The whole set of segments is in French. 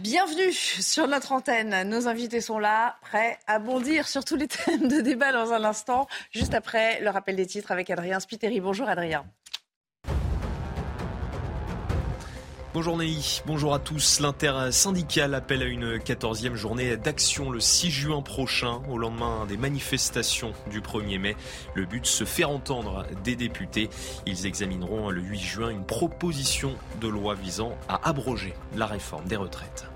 Bienvenue sur notre antenne. Nos invités sont là, prêts à bondir sur tous les thèmes de débat dans un instant, juste après le rappel des titres avec Adrien Spiteri. Bonjour Adrien. Bonjour bonjour à tous. L'intersyndical appelle à une 14e journée d'action le 6 juin prochain, au lendemain des manifestations du 1er mai. Le but, se faire entendre des députés. Ils examineront le 8 juin une proposition de loi visant à abroger la réforme des retraites.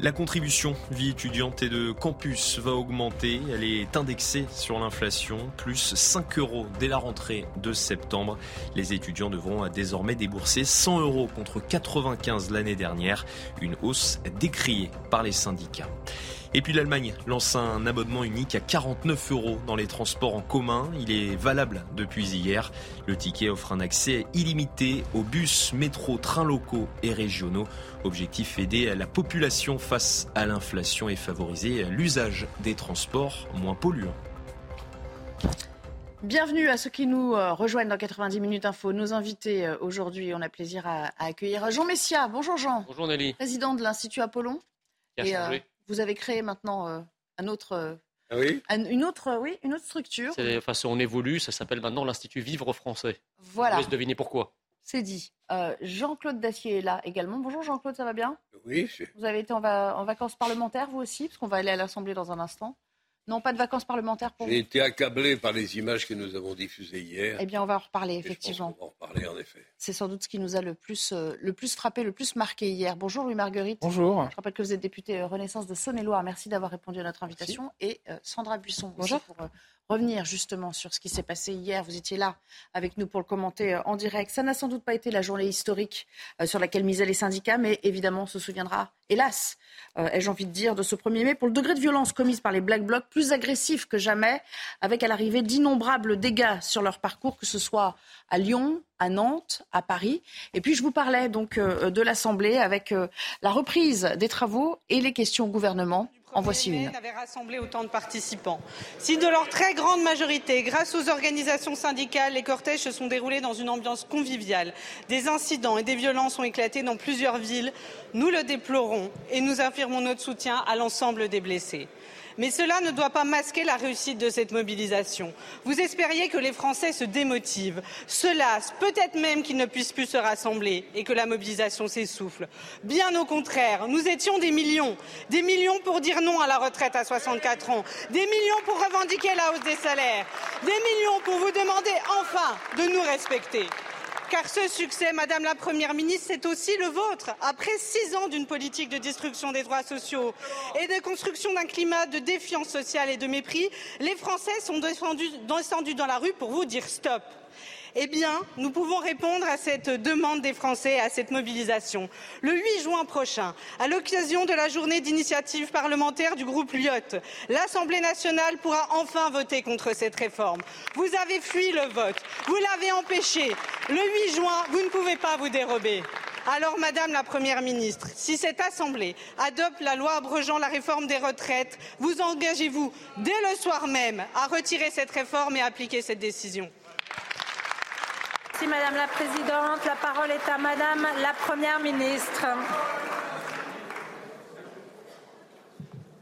La contribution vie étudiante et de campus va augmenter. Elle est indexée sur l'inflation, plus 5 euros dès la rentrée de septembre. Les étudiants devront désormais débourser 100 euros contre 95 l'année dernière, une hausse décriée par les syndicats. Et puis l'Allemagne lance un abonnement unique à 49 euros dans les transports en commun. Il est valable depuis hier. Le ticket offre un accès illimité aux bus, métros, trains locaux et régionaux. Objectif aider la population face à l'inflation et favoriser l'usage des transports moins polluants. Bienvenue à ceux qui nous euh, rejoignent dans 90 minutes info. Nos invités euh, aujourd'hui, on a plaisir à, accueillir Jean Messia. Bonjour Jean. Bonjour Nelly. Président de l'Institut Apollon. Qui a changé. Euh, vous avez créé maintenant euh, un autre. Euh, ah oui une autre, oui, une autre structure. Enfin, on évolue, ça s'appelle maintenant l'Institut Vivre Français. Voilà. Je laisse deviner pourquoi. C'est dit. Euh, Jean-Claude Dacier est là également. Bonjour Jean-Claude, ça va bien? Oui. Vous avez été en, en vacances parlementaires, vous aussi, parce qu'on va aller à l'Assemblée dans un instant. Non, pas de vacances parlementaires pour J'ai été accablé par les images que nous avons diffusées hier. Eh bien, on va en reparler, effectivement. on va en reparler, en effet. C'est sans doute ce qui nous a le plus, euh, le plus frappé, le plus marqué hier. Bonjour Louis-Marguerite. Bonjour. Je rappelle que vous êtes député euh, Renaissance de Saône-et-Loire. Merci d'avoir répondu à notre invitation. Et euh, Sandra Buisson, bonjour. pour revenir justement sur ce qui s'est passé hier. Vous étiez là avec nous pour le commenter en direct. Ça n'a sans doute pas été la journée historique sur laquelle misaient les syndicats, mais évidemment, on se souviendra, hélas, ai-je envie de dire, de ce 1er mai pour le degré de violence commise par les Black Blocs, plus agressif que jamais, avec à l'arrivée d'innombrables dégâts sur leur parcours, que ce soit à Lyon, à Nantes, à Paris. Et puis je vous parlais donc euh, de l'Assemblée avec euh, la reprise des travaux et les questions au gouvernement. En voici une. rassemblé autant de participants. Si de leur très grande majorité, grâce aux organisations syndicales, les cortèges se sont déroulés dans une ambiance conviviale, des incidents et des violences ont éclaté dans plusieurs villes, nous le déplorons et nous affirmons notre soutien à l'ensemble des blessés. Mais cela ne doit pas masquer la réussite de cette mobilisation. Vous espériez que les Français se démotivent, se lassent, peut-être même qu'ils ne puissent plus se rassembler et que la mobilisation s'essouffle. Bien au contraire, nous étions des millions. Des millions pour dire non à la retraite à 64 ans. Des millions pour revendiquer la hausse des salaires. Des millions pour vous demander enfin de nous respecter. Car ce succès, Madame la Première ministre, c'est aussi le vôtre. Après six ans d'une politique de destruction des droits sociaux et de construction d'un climat de défiance sociale et de mépris, les Français sont descendus, dans la rue pour vous dire stop. Eh bien, nous pouvons répondre à cette demande des Français, à cette mobilisation. Le 8 juin prochain, à l'occasion de la journée d'initiative parlementaire du groupe Lyotte, l'Assemblée nationale pourra enfin voter contre cette réforme. Vous avez fui le vote, vous l'avez empêché. Le 8 juin, vous ne pouvez pas vous dérober. Alors, Madame la Première ministre, si cette Assemblée adopte la loi abrogeant la réforme des retraites, vous engagez-vous dès le soir même à retirer cette réforme et à appliquer cette décision? Merci Madame la Présidente. La parole est à Madame la Première ministre.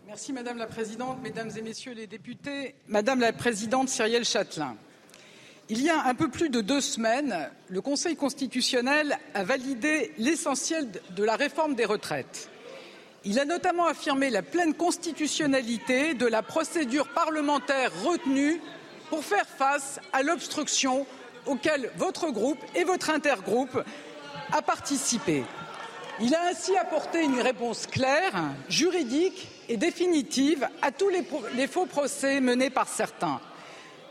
Merci Madame la Présidente, Mesdames et Messieurs les députés, Madame la Présidente Cyrielle Châtelain. Il y a un peu plus de deux semaines, le Conseil constitutionnel a validé l'essentiel de la réforme des retraites. Il a notamment affirmé la pleine constitutionnalité de la procédure parlementaire retenue pour faire face à l'obstruction auquel votre groupe et votre intergroupe a participé. Il a ainsi apporté une réponse claire, juridique et définitive à tous les, les faux procès menés par certains.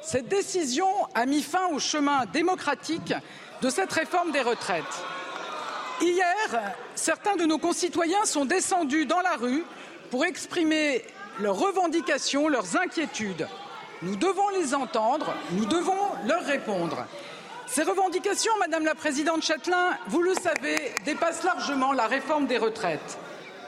Cette décision a mis fin au chemin démocratique de cette réforme des retraites. Hier, certains de nos concitoyens sont descendus dans la rue pour exprimer leurs revendications, leurs inquiétudes. Nous devons les entendre, nous devons leur répondre. Ces revendications, Madame la Présidente Châtelain, vous le savez, dépassent largement la réforme des retraites.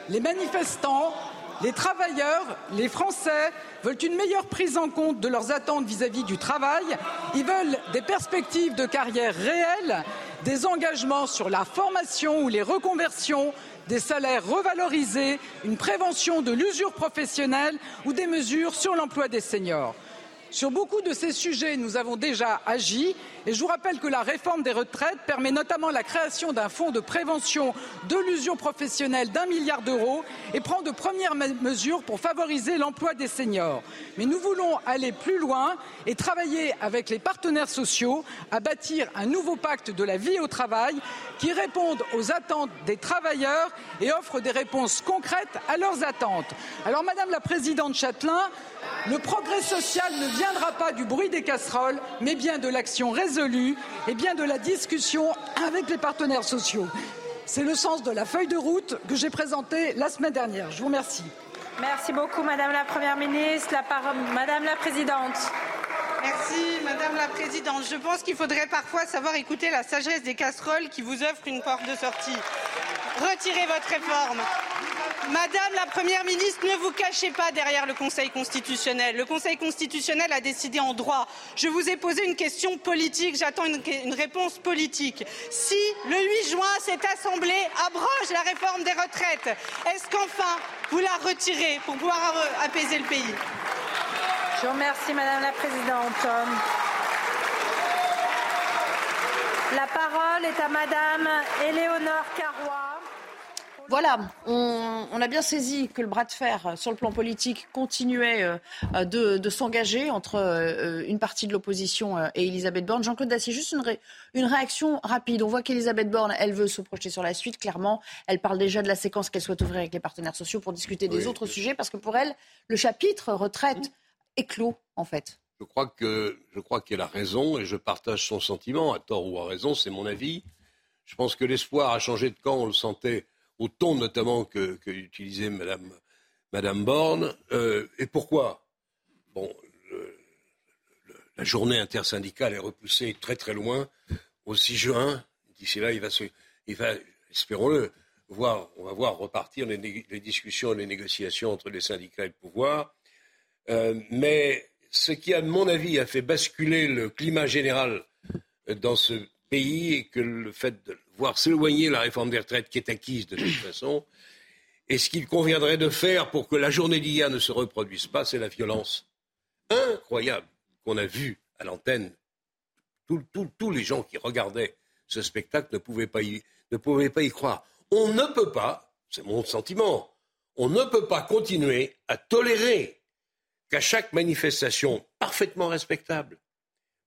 Les manifestants, les travailleurs, les Français veulent une meilleure prise en compte de leurs attentes vis-à-vis -vis du travail. Ils veulent des perspectives de carrière réelles, des engagements sur la formation ou les reconversions, des salaires revalorisés, une prévention de l'usure professionnelle ou des mesures sur l'emploi des seniors. Sur beaucoup de ces sujets, nous avons déjà agi et je vous rappelle que la réforme des retraites permet notamment la création d'un fonds de prévention de l'usure professionnelle d'un milliard d'euros et prend de premières mesures pour favoriser l'emploi des seniors. Mais nous voulons aller plus loin et travailler avec les partenaires sociaux à bâtir un nouveau pacte de la vie au travail qui réponde aux attentes des travailleurs et offre des réponses concrètes à leurs attentes. Alors, Madame la Présidente Châtelain, le progrès social ne viendra pas du bruit des casseroles, mais bien de l'action résolue et bien de la discussion avec les partenaires sociaux. C'est le sens de la feuille de route que j'ai présentée la semaine dernière. Je vous remercie. Merci beaucoup, Madame la Première ministre. La parole, Madame la Présidente. Merci, Madame la Présidente. Je pense qu'il faudrait parfois savoir écouter la sagesse des casseroles qui vous offrent une porte de sortie. Retirez votre réforme. Madame la Première ministre, ne vous cachez pas derrière le Conseil constitutionnel. Le Conseil constitutionnel a décidé en droit. Je vous ai posé une question politique, j'attends une, réponse politique. Si le 8 juin, cette Assemblée abroge la réforme des retraites, est-ce qu'enfin vous la retirez pour pouvoir apaiser le pays? Je vous remercie, Madame la Présidente. La parole est à Madame Éléonore Carrois. Voilà, on, on, a bien saisi que le bras de fer euh, sur le plan politique continuait euh, de, de s'engager entre euh, une partie de l'opposition et Elisabeth Borne. Jean-Claude Dacier, juste une, ré, une, réaction rapide. On voit qu'Elisabeth Borne, elle veut se projeter sur la suite, clairement. Elle parle déjà de la séquence qu'elle souhaite ouvrir avec les partenaires sociaux pour discuter des oui, autres sujets, parce que pour elle, le chapitre retraite est clos, en fait. Je crois que je crois qu'elle a raison et je partage son sentiment, à tort ou à raison, c'est mon avis. Je pense que l'espoir a changé de camp, on le sentait au ton notamment que, utilisait Madame, Borne. Euh, et pourquoi? Bon, la journée intersyndicale est repoussée très très loin, au 6 juin. D'ici là, il va, se, il va espérons-le, voir, on va voir repartir les, les, discussions et les négociations entre les syndicats et le pouvoir. Euh, mais ce qui, à mon avis, a fait basculer le climat général dans ce pays et que le fait de voir s'éloigner la réforme des retraites qui est acquise de toute façon, et ce qu'il conviendrait de faire pour que la journée d'hier ne se reproduise pas, c'est la violence incroyable qu'on a vue à l'antenne. Tous les gens qui regardaient ce spectacle ne pouvaient, pas ne pouvaient pas y croire. On ne peut pas, c'est mon sentiment, on ne peut pas continuer à tolérer qu'à chaque manifestation parfaitement respectable,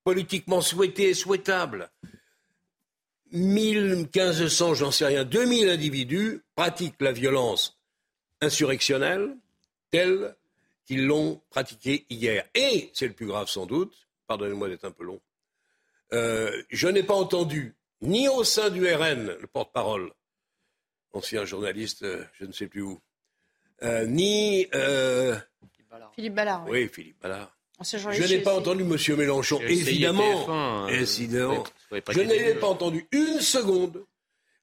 politiquement souhaitée et souhaitable, 1500, j'en sais rien, 2000 individus pratiquent la violence insurrectionnelle telle qu'ils l'ont pratiquée hier. Et, c'est le plus grave sans doute, pardonnez-moi d'être un peu long, euh, je n'ai pas entendu, ni au sein du RN, le porte-parole, ancien journaliste, euh, je ne sais plus où, euh, ni... Philippe Ballard. Oui, oui Philippe Ballard. Je n'ai pas entendu M. Mélenchon, évidemment. TF1, évidemment. Euh, je n'ai pas entendu une seconde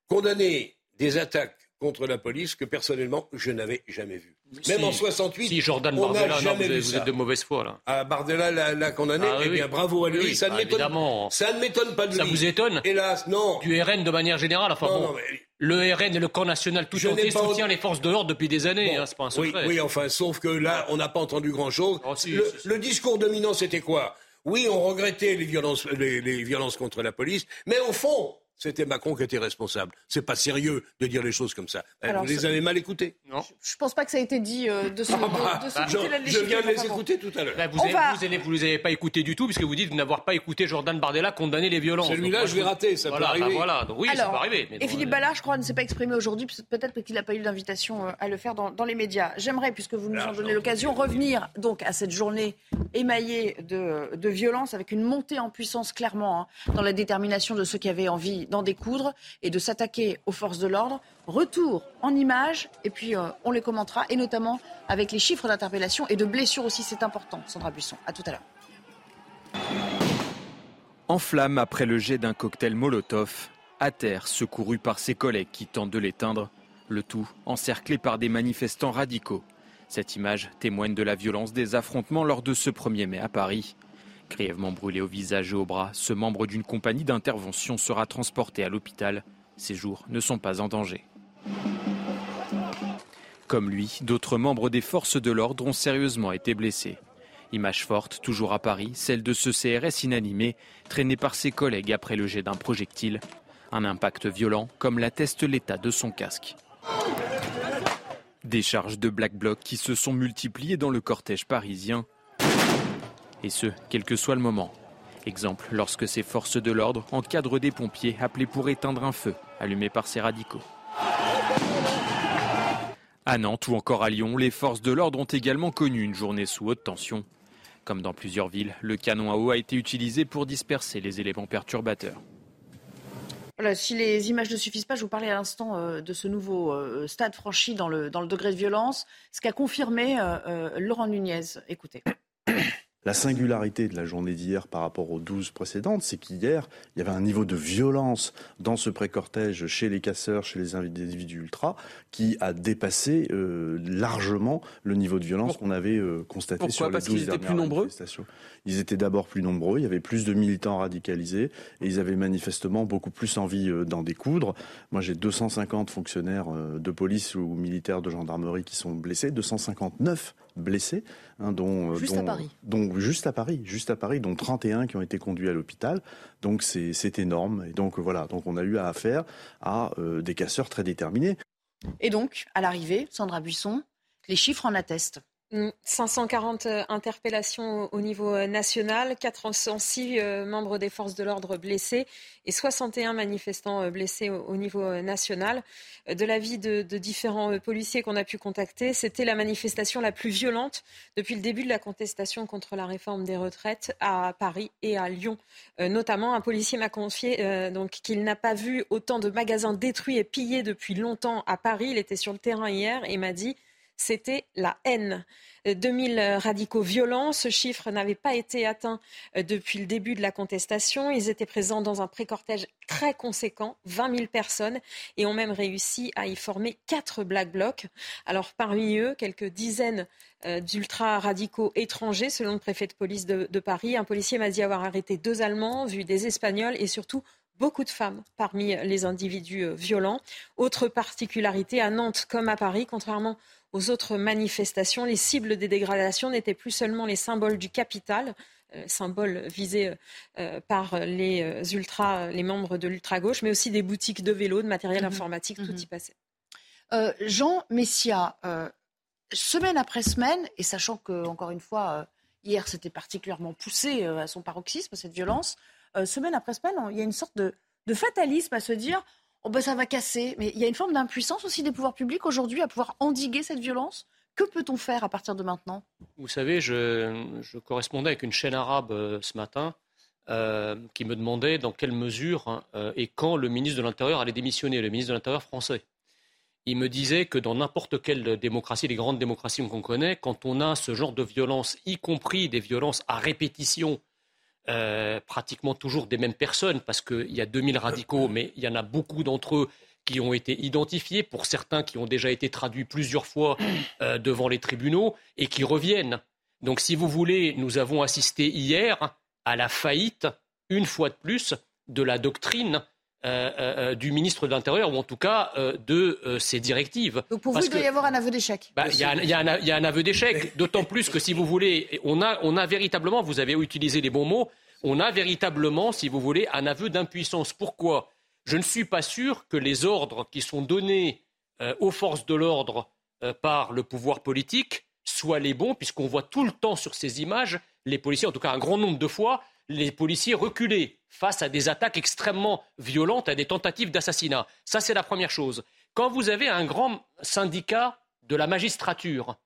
condamner des attaques contre la police que personnellement je n'avais jamais vues. Même si, en 68, si Jordan on Bardella, non, vous, vu êtes, vous ça. êtes de mauvaise foi là. Ah, Bardella l'a, condamné, Ah, eh oui, bien oui. bravo à lui. Oui, ça, ne bah, m'étonne, ça ne m'étonne pas de Ça lui. vous étonne Hélas, non. Du RN de manière générale, enfin Non, bon, non, mais- le RN et le camp national tout entier soutient ent- les forces de l'ordre depuis des années, Bon, hein, c'est pas un oui, enfin, sauf que là, on n'a pas entendu grand-chose. Oh, si, le, si, si. le discours dominant, c'était quoi? Oui, on regrettait les violences, les, les violences contre la police, mais au fond, c'était Macron qui était responsable. C'est pas sérieux de dire les choses comme ça. Eh, vous les avez mal écoutés Non. Je, ne pense pas que ça a été dit euh, de ce, ah bah, je, je, viens de les écouter tout à l'heure. Bah, vous, ne les avez pas écoutés du tout, puisque vous dites n'avoir pas écouté Jordan Bardella condamner les violences. Celui-là, je l'ai raté, ça peut arriver. voilà, oui, ça peut arriver. et Philippe Ballard, je crois, ne s'est pas exprimé aujourd'hui, peut-être qu'il n'a pas eu d'invitation euh, à le faire dans, les médias. J'aimerais, puisque vous nous en donnez l'occasion, revenir donc à cette journée émaillée de, de violence, avec une montée en puissance clairement hein, dans la détermination de ceux qui avaient envie d'en découdre et de s'attaquer aux forces de l'ordre. Retour en images, et puis euh, on les commentera, et notamment avec les chiffres d'interpellation et de blessures aussi, c'est important. Sandra Buisson, à tout à l'heure. En flamme après le jet d'un cocktail Molotov, à terre, secouru par ses collègues qui tentent de l'éteindre, le tout encerclé par des manifestants radicaux. Cette image témoigne de la violence des affrontements lors de ce 1er mai à Paris. Grièvement brûlé au visage et au bras, ce membre d'une compagnie d'intervention sera transporté à l'hôpital. Ses jours ne sont pas en danger. Comme lui, d'autres membres des forces de l'ordre ont sérieusement été blessés. Image forte, toujours à Paris, celle de ce CRS inanimé, traîné par ses collègues après le jet d'un projectile. Un impact violent, comme l'atteste l'état de son casque. Des charges de Black Bloc qui se sont multipliées dans le cortège parisien et ce, quel que soit le moment. Exemple, lorsque ces forces de l'ordre encadrent des pompiers appelés pour éteindre un feu allumé par ces radicaux. À Nantes ou encore à Lyon, les forces de l'ordre ont également connu une journée sous haute tension. Comme dans plusieurs villes, le canon à eau a été utilisé pour disperser les éléments perturbateurs. si les images ne suffisent pas, je vous parlais à l'instant euh, de ce nouveau euh, stade franchi dans le, dans le degré de violence, ce qu'a confirmé euh, Laurent Nunez. Écoutez. La singularité de la journée d'hier par rapport aux 12 précédentes, c'est qu'hier, il y avait un niveau de violence dans ce pré-cortège chez les casseurs, chez les individus ultra, qui a dépassé euh, largement le niveau de violence qu'on avait euh, constaté sur les 12 dernières plus nombreux? Ils étaient d'abord plus nombreux, il y avait plus de militants radicalisés et ils avaient manifestement beaucoup plus envie euh, d'en découdre. Moi, j'ai 250 fonctionnaires de police ou militaires de gendarmerie qui sont blessés, 259 blessés, hein, dont, juste à Paris. dont juste à Paris, juste à Paris, dont 31 qui ont été conduits à l'hôpital. Donc c'est énorme. Et donc voilà, donc on a eu affaire à euh, des casseurs très déterminés. Et donc, à l'arrivée, Sandra Buisson, les chiffres en attestent. 540 euh, interpellations au niveau euh, national, 406 euh, membres des forces de l'ordre blessés et 61 manifestants blessés au niveau national. De l'avis de, de différents policiers qu'on a pu contacter, c'était la manifestation la plus violente depuis le début de la contestation contre la réforme des retraites à Paris et à Lyon. Notamment, un policier m'a confié qu'il n'a pas vu autant de magasins détruits et pillés depuis longtemps à Paris. Il était sur le terrain hier et m'a dit c'était la haine. 2000 euh, radicaux violents, ce chiffre n'avait pas été atteint euh, depuis le début de la contestation. Ils étaient présents dans un pré-cortège très conséquent, 20 000 personnes, et ont même réussi à y former quatre Black Blocs. Alors parmi eux, quelques dizaines euh, d'ultra-radicaux étrangers, selon le préfet de police de, de Paris. Un policier m'a dit avoir arrêté deux Allemands, vu des Espagnols et surtout beaucoup de femmes parmi les individus violents. Autre particularité, à Nantes comme à Paris, contrairement aux autres manifestations. Les cibles des dégradations n'étaient plus seulement les symboles du capital, euh, symboles visés euh, par les euh, ultra, les membres de l'ultra-gauche, mais aussi des boutiques de vélos, de matériel mhm. informatique, tout mhm. y passait. Jean Messia, semaine après semaine, et sachant que, encore une fois, hier c'était particulièrement poussé à son paroxysme, cette violence, semaine après semaine, il y a une sorte de, de fatalisme à se dire oh ben ça va casser. Mais il y a une forme d'impuissance aussi des pouvoirs publics aujourd'hui à pouvoir endiguer cette violence. Que peut-on faire à partir de maintenant? Vous savez, je, correspondais avec une chaîne arabe euh, ce matin euh, qui me demandait dans quelle mesure euh, et quand le ministre de l'Intérieur allait démissionner, le ministre de l'Intérieur français. Il me disait que dans n'importe quelle démocratie, les grandes démocraties qu'on connaît, quand on a ce genre de violence, y compris des violences à répétition, euh, pratiquement toujours des mêmes personnes, parce qu'il y a 2000 radicaux, mais il y en a beaucoup d'entre eux qui ont été identifiés, pour certains qui ont déjà été traduits plusieurs fois euh, devant les tribunaux et qui reviennent. Donc, si vous voulez, nous avons assisté hier à la faillite, une fois de plus, de la doctrine euh, du ministre de l'Intérieur, ou en tout cas de ses directives. Donc pour vous, il doit y avoir un aveu d'échec bah, Il y, a un aveu d'échec, d'autant plus que si vous voulez, on a, on a véritablement, vous avez utilisé les bons mots, on a véritablement, si vous voulez, un aveu d'impuissance. Pourquoi? Je ne suis pas sûr que les ordres qui sont donnés euh, aux forces de l'ordre euh, par le pouvoir politique soient les bons, puisqu'on voit tout le temps sur ces images les policiers, en tout cas un grand nombre de fois, les policiers reculer face à des attaques extrêmement violentes, à des tentatives d'assassinat. Ça, c'est la première chose. Quand vous avez un grand syndicat de la magistrature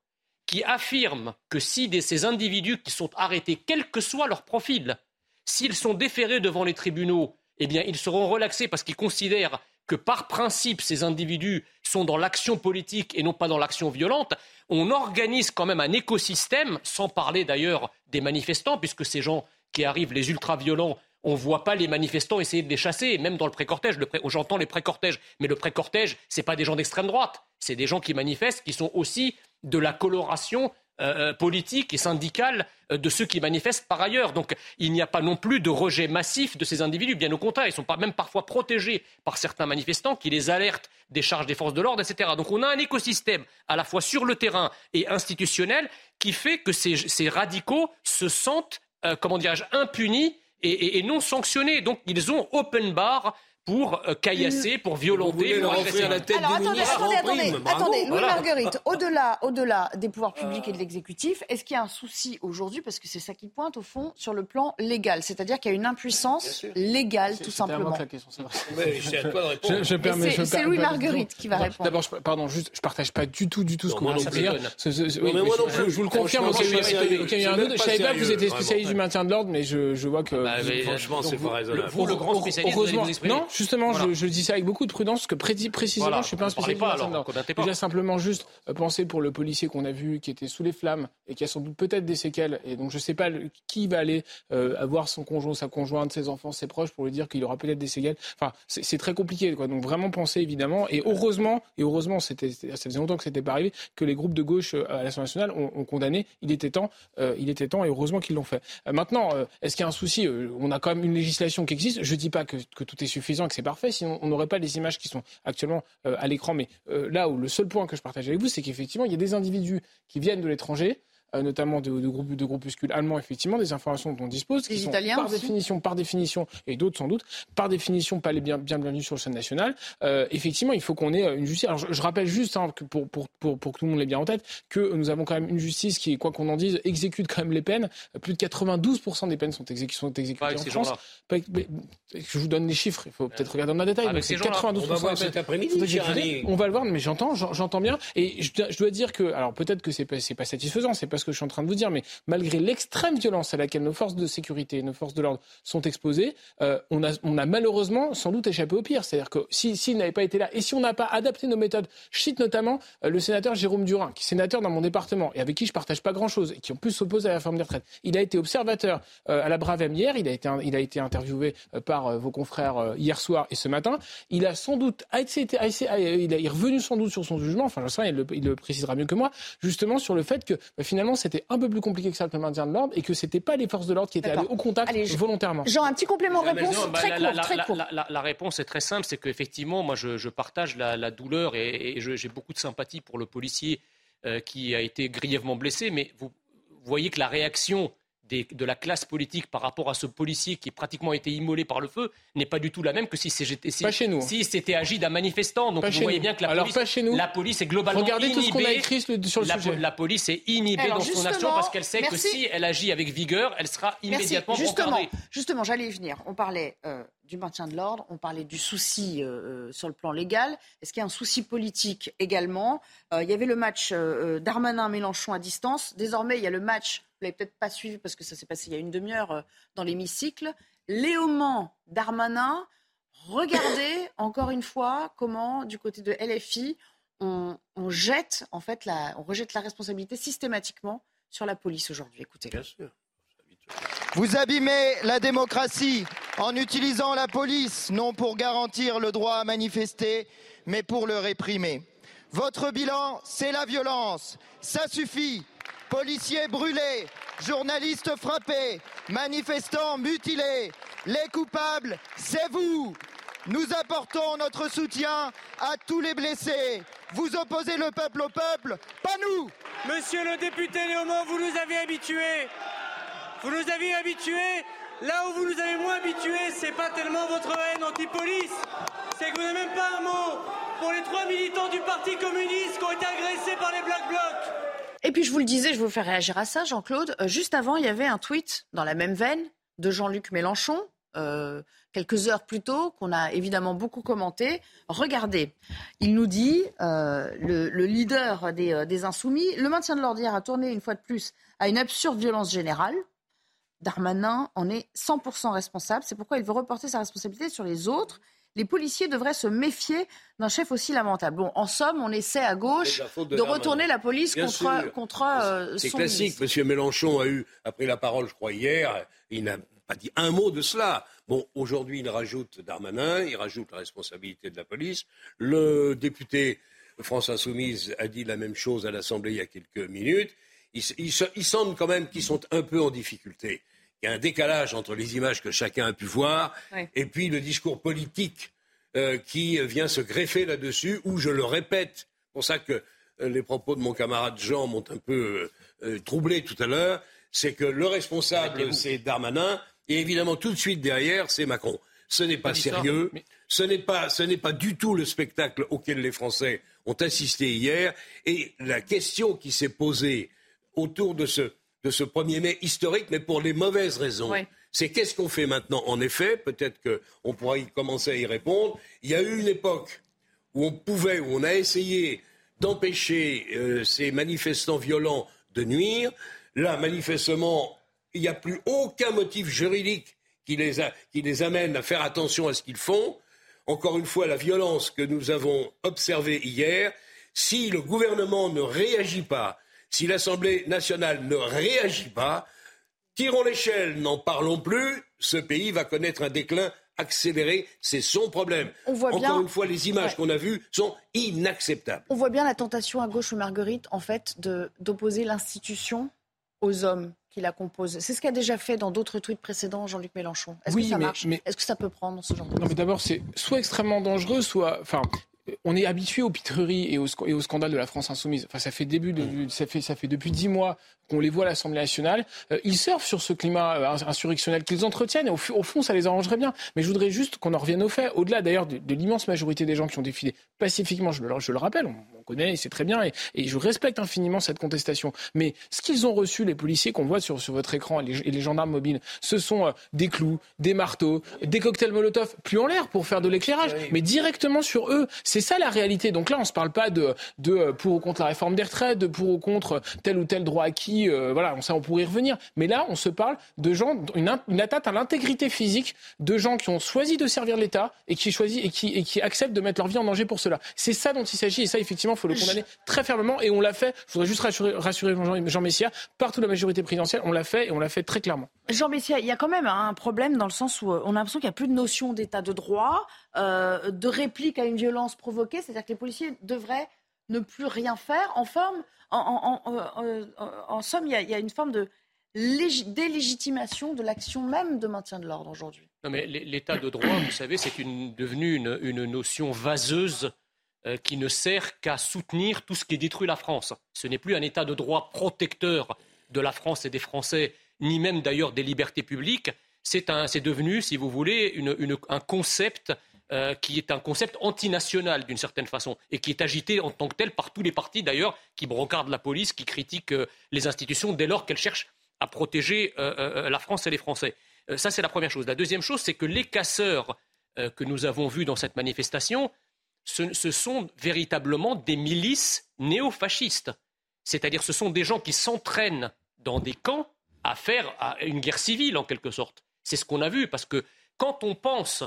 qui affirme que si ces individus qui sont arrêtés, quel que soit leur profil, s'ils sont déférés devant les tribunaux, eh bien, ils seront relaxés parce qu'ils considèrent que par principe, ces individus sont dans l'action politique et non pas dans l'action violente, on organise quand même un écosystème, sans parler d'ailleurs des manifestants, puisque ces gens qui arrivent, les ultra-violents, on ne voit pas les manifestants essayer de les chasser, même dans le pré-cortège. J'entends les pré-cortèges, mais le pré-cortège, ce n'est pas des gens d'extrême droite, c'est des gens qui manifestent, qui sont aussi de la coloration euh, euh, politique et syndicale euh, de ceux qui manifestent par ailleurs. Donc il n'y a pas non plus de rejet massif de ces individus. Bien au contraire, ils sont même parfois protégés par certains manifestants qui les alertent des charges des forces de l'ordre, etc. Donc on a un écosystème à la fois sur le terrain et institutionnel qui fait que ces, radicaux se sentent, comment dirais-je, impunis et, et, non sanctionnés. Donc ils ont open bar pour euh, caillasser, pour violenter, pour agresser. la tête Alors attendez, attendez, attendez, attendez, Louis Marguerite, au-delà, au-delà des pouvoirs publics et de l'exécutif, est-ce qu'il y a un souci aujourd'hui, parce que c'est ça qui pointe au fond, sur le plan légal, c'est-à-dire qu'il y a une impuissance légale, tout simplement. C'est Louis Marguerite qui va répondre. D'abord, pardon, juste, je partage pas du tout, du tout ce que vous venez de dire. Je vous le confirme, je savais pas que vous étiez spécialiste du maintien de l'ordre, mais je vois que. Bah, franchement, c'est pas raisonnable. Pour le grand spécialiste, non, Justement, je, dis ça avec beaucoup de prudence, parce que précisément, je je suis pas un spécialiste. Pas, Déjà simplement juste euh, penser pour le policier qu'on a vu qui était sous les flammes et qui a sans doute peut-être des séquelles. Et donc je sais pas qui va aller euh, avoir son conjoint, sa conjointe, ses enfants, ses proches pour lui dire qu'il aura peut-être des séquelles. Enfin, c'est très compliqué. Quoi. Donc vraiment penser évidemment. Et heureusement, et heureusement, c'était ça faisait longtemps que c'était pas arrivé que les groupes de gauche euh, à l'Assemblée nationale ont, condamné. Il était temps. il était temps et heureusement qu'ils l'ont fait. maintenant, est-ce qu'il y a un souci? On a quand même une législation qui existe. Je dis pas que, que tout est suffisant, que c'est parfait sinon on n'aurait pas les images qui sont actuellement euh, à l'écran. Mais euh, là où le seul point que je partage avec vous, c'est qu'effectivement, il y a des individus qui viennent de l'étranger, notamment de, de, groupes, de groupuscules allemands, effectivement, des informations dont on dispose, qui sont par définition, par définition, et d'autres sans doute, par définition pas les bien, bien bienvenus sur le scène nationale. Euh, effectivement, il faut qu'on ait une justice. Alors, je, rappelle juste, hein, que pour, pour, pour, pour, que tout le monde l'ait bien en tête, que nous avons quand même une justice qui, quoi qu'on en dise, exécute quand même les peines. Plus de 92% des peines sont, exécutées sont exécutées en France. je vous donne les chiffres, il faut peut-être regarder dans le détail. c'est 92% on va cet après-midi. On va le voir, mais j'entends, j'entends bien. Et je, je, dois dire que, alors peut-être que c'est pas, pas satisfaisant, c'est pas ce que je suis en train de vous dire, mais malgré l'extrême violence à laquelle nos forces de sécurité, nos forces de l'ordre sont exposées, euh, on, a, on a malheureusement sans doute échappé au pire. C'est-à-dire que s'ils si, n'avaient pas été là et si on n'a pas adapté nos méthodes, je cite notamment euh, le sénateur Jérôme Durin, qui est sénateur dans mon département et avec qui je partage pas grand-chose et qui en plus s'oppose à la réforme des retraites. Il a été observateur euh, à la Bravem hier, il a été, il a été interviewé par vos confrères hier soir et ce matin. Il a sans doute, été, il est revenu sans doute sur son jugement, enfin je sais il le, il le précisera mieux que moi, justement sur le fait que bah, finalement c'était un peu plus compliqué que ça le maintien de l'ordre et que c'était pas les forces de l'ordre qui étaient allées au contact volontairement. Jean, un petit complément de réponse très court. La, très court. La, réponse est très simple, c'est qu'effectivement, moi je, partage la, douleur et, j'ai beaucoup de sympathie pour le policier euh, qui a été grièvement blessé, mais vous voyez que la réaction de la classe politique par rapport à ce policier qui a pratiquement été immolé par le feu n'est pas du tout la même que si c'était si, si c'était agi d'un manifestant. Donc vous voyez bien que la police, la police est globalement Regardez tout ce qu'on a écrit sur le la, sujet. La police est inhibée dans son action parce qu'elle sait que si elle agit avec vigueur, elle sera immédiatement Justement, justement j'allais y venir. On parlait euh, du maintien de l'ordre, on parlait du souci euh, euh, sur le plan légal. Est-ce qu'il y a un souci politique également? Il y avait le match Darmanin-Mélenchon à distance. Désormais, il y a le match vous l'avez peut-être pas suivi parce que ça s'est passé il y a une demi-heure euh, dans l'hémicycle. Léoman Darmanin, regardez encore une fois comment, du côté de LFI, on, jette en fait la, on rejette la responsabilité systématiquement sur la police aujourd'hui. Écoutez. Bien sûr. Vous abîmez la démocratie en utilisant la police, non pour garantir le droit à manifester, mais pour le réprimer. Votre bilan, c'est la violence. Ça suffit. Policiers brûlés, journalistes frappés, manifestants mutilés. Les coupables, c'est vous. Nous apportons notre soutien à tous les blessés. Vous opposez le peuple au peuple, pas nous. Monsieur le député Léaumont, vous nous avez habitués. Vous nous avez habitués Là où vous nous avez moins habitués, c'est pas tellement votre haine anti-police, c'est que vous n'avez même pas un mot pour les trois militants du Parti communiste qui ont été agressés par les Black Blocs. Et puis je vous le disais, je vous fais réagir à ça, Jean-Claude. Euh, juste avant, il y avait un tweet dans la même veine de Jean-Luc Mélenchon, euh, quelques heures plus tôt, qu'on a évidemment beaucoup commenté. Regardez, il nous dit, euh, le, leader des, des, Insoumis, le maintien de l'ordre a tourné une fois de plus à une absurde violence générale. Darmanin en est 100% responsable. C'est pourquoi il veut reporter sa responsabilité sur les autres les policiers devraient se méfier d'un chef aussi lamentable. Bon, en somme, on essaie à gauche de, retourner la police contre, contre euh, C'est classique. Monsieur Mélenchon a eu, après la parole, je crois, hier, il n'a pas dit un mot de cela. Bon, aujourd'hui, il rajoute Darmanin, il rajoute la responsabilité de la police. Le député France Insoumise a dit la même chose à l'Assemblée il y a quelques minutes. Il, semble quand même qu'ils sont un peu en difficulté il y a un décalage entre les images que chacun a pu voir et puis le discours politique euh, qui vient se greffer là-dessus, où je le répète, pour ça que euh, les propos de mon camarade Jean m'ont un peu euh, troublé tout à l'heure, c'est que le responsable, c'est Darmanin, et évidemment tout de suite derrière, c'est Macron. Ce n'est pas sérieux, ce n'est pas, ce n'est pas du tout le spectacle auquel les Français ont assisté hier, et la question qui s'est posée autour de ce de ce 1er mai historique, mais pour les mauvaises raisons. C'est qu'est-ce qu'on fait maintenant? En effet, peut-être qu'on pourra y commencer à y répondre. Il y a eu une époque où on pouvait, où on a essayé d'empêcher euh, ces manifestants violents de nuire. Là, manifestement, il n'y a plus aucun motif juridique qui les, qui les amène à faire attention à ce qu'ils font. Encore une fois, la violence que nous avons observée hier, si le gouvernement ne réagit pas, si l'Assemblée nationale ne réagit pas, tirons l'échelle, n'en parlons plus, ce pays va connaître un déclin accéléré, c'est son problème. Encore une fois, les images qu'on a vues sont inacceptables. On voit bien la tentation à gauche, Marguerite, en fait, d'opposer l'institution aux hommes qui la composent. C'est ce qu'a déjà fait dans d'autres tweets précédents Jean-Luc Mélenchon. Est-ce que ça marche? Est-ce que ça peut prendre ce genre de Non, mais d'abord, c'est soit extrêmement dangereux, soit. Enfin, on est habitué aux pitreries et au, scandale de la France insoumise. Enfin, ça fait début ça fait ça fait depuis dix mois qu'on les voit à l'Assemblée nationale. Euh, ils surfent sur ce climat euh, insurrectionnel qu'ils entretiennent. Et au, fond, ça les arrangerait bien. Mais je voudrais juste qu'on en revienne au fait. Au-delà d'ailleurs de, l'immense majorité des gens qui ont défilé pacifiquement, je, je le rappelle, on, connaît, c'est très bien, et, je respecte infiniment cette contestation. Mais ce qu'ils ont reçu, les policiers qu'on voit sur, sur votre écran et les, gendarmes mobiles, ce sont euh, des clous, des marteaux, des cocktails Molotov, plus en l'air pour faire de l'éclairage, mais directement sur eux. C'est ça la réalité. Donc là, on ne se parle pas de, de pour ou contre la réforme des retraites, de pour ou contre tel ou tel droit acquis. Euh, voilà, on, on pourrait y revenir. Mais là, on se parle de gens, une, une atteinte à l'intégrité physique de gens qui ont choisi de servir l'État et qui et qui, et qui acceptent de mettre leur vie en danger pour cela. C'est ça dont il s'agit. Et ça, effectivement, il faut le condamner très fermement. Et on l'a fait. Je voudrais juste rassurer, rassurer Jean, Jean Messia. Partout la majorité présidentielle, on l'a fait et on l'a fait très clairement. Jean Messia, il y a quand même un problème dans le sens où euh, on a l'impression qu'il n'y a plus de notion d'état de droit, euh, de réplique à une violence provoquée. C'est-à-dire que les policiers devraient ne plus rien faire. En, forme, en, en, somme, il y, a, une forme de délégitimation de l'action même de maintien de l'ordre aujourd'hui. Non, mais l'état de droit, vous savez, c'est devenu une, notion vaseuse euh, qui ne sert qu'à soutenir tout ce qui détruit la France. Ce n'est plus un état de droit protecteur de la France et des Français, ni même d'ailleurs des libertés publiques. C'est devenu, si vous voulez, un concept euh, qui est un concept antinational d'une certaine façon et qui est agité en tant que tel par tous les partis d'ailleurs qui brocardent la police, qui critiquent euh, les institutions dès lors qu'elles cherchent à protéger euh, la France et les Français. ça, c'est la première chose. La deuxième chose, c'est que les casseurs que nous avons vus dans cette manifestation, ce, ce sont véritablement des milices néofascistes. C'est-à-dire ce sont des gens qui s'entraînent dans des camps à faire une guerre civile en quelque sorte. C'est ce qu'on a vu parce que quand on pense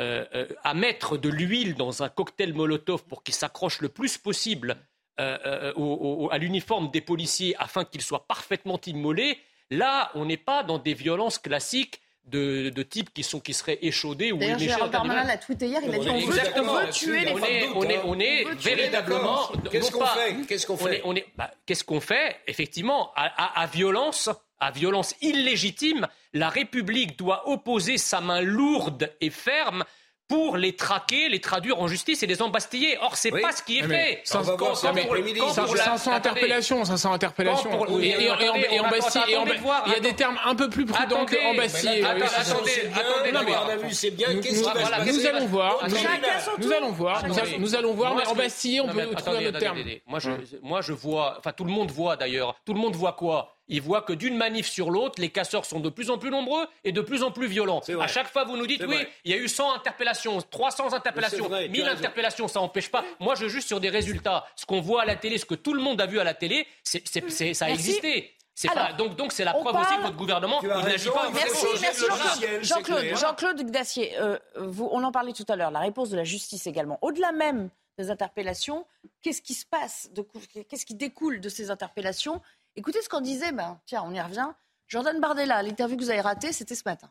euh, euh, à mettre de l'huile dans un cocktail Molotov pour qu'il s'accroche le plus possible euh, à l'uniforme des policiers afin qu'il soit parfaitement immolé, là, on n'est pas dans des violences classiques de, types qui, sont, qui seraient échaudés ou D'ailleurs, Gérald Darmanin l'a tweeté hier, il a dit on veut, tuer les on est, on est, on est véritablement... Qu'est-ce qu'on fait? Qu'est-ce qu'on fait? bah, Qu'est-ce qu'on fait? Effectivement, à, à violence à violence illégitime, la République doit opposer sa main lourde et ferme pour les traquer, les traduire en justice et les embastiller. Or, c'est pas ce qui est fait. 500 interpellations, 500 interpellations. Et Il y a des termes un peu plus prudents que embastiller. Attendez, attendez, c'est bien. Qu'est-ce qui va se passer? Nous allons voir. Nous allons voir. Nous allons voir. Mais embastiller, on peut trouver un autre terme. Moi, je vois. Enfin, tout le monde voit d'ailleurs. Tout le monde voit quoi? Il voit que d'une manif sur l'autre, les casseurs sont de plus en plus nombreux et de plus en plus violents. À chaque fois, vous nous dites, oui, il y a eu 100 interpellations, 300 interpellations, 1000 interpellations, ça n'empêche pas. Moi, je juge sur des résultats. Ce qu'on voit à la télé, ce que tout le monde a vu à la télé, c'est, ça a existé. Pas, donc, donc c'est la preuve aussi que votre gouvernement n'agit pas. Merci, merci Jean-Claude. Jean-Claude, Jean-Claude Dacier, euh, vous, on en parlait tout à l'heure, la réponse de la justice également. Au-delà même des interpellations, qu'est-ce qui se passe Qu'est-ce qui découle de ces interpellations Écoutez ce qu'on disait, ben, tiens, on y revient. Jordan Bardella, l'interview que vous avez ratée, c'était ce matin.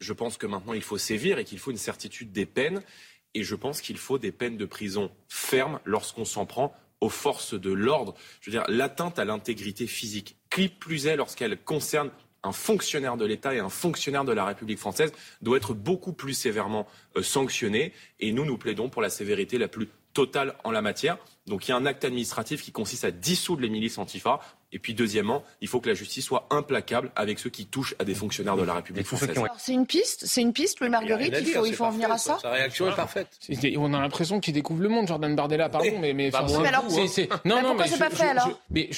Je pense que maintenant il faut sévir et qu'il faut une certitude des peines. Et je pense qu'il faut des peines de prison fermes lorsqu'on s'en prend aux forces de l'ordre. Je veux dire, l'atteinte à l'intégrité physique, qui plus est lorsqu'elle concerne un fonctionnaire de l'État et un fonctionnaire de la République française, doit être beaucoup plus sévèrement euh, sanctionné. Et nous, nous plaidons pour la sévérité la plus totale en la matière. Donc il y a un acte administratif qui consiste à dissoudre les milices antifa. Et puis deuxièmement, il faut que la justice soit implacable avec ceux qui touchent à des fonctionnaires de la République française. C'est une piste, c'est une piste, Louis Marguerite. Il faut, il faut en venir à ça. Sa réaction est parfaite. On a l'impression qu'il découvre le monde, Jordan Bardella. Pardon, mais mais, bah, alors, non non mais c'est pas fait alors Mais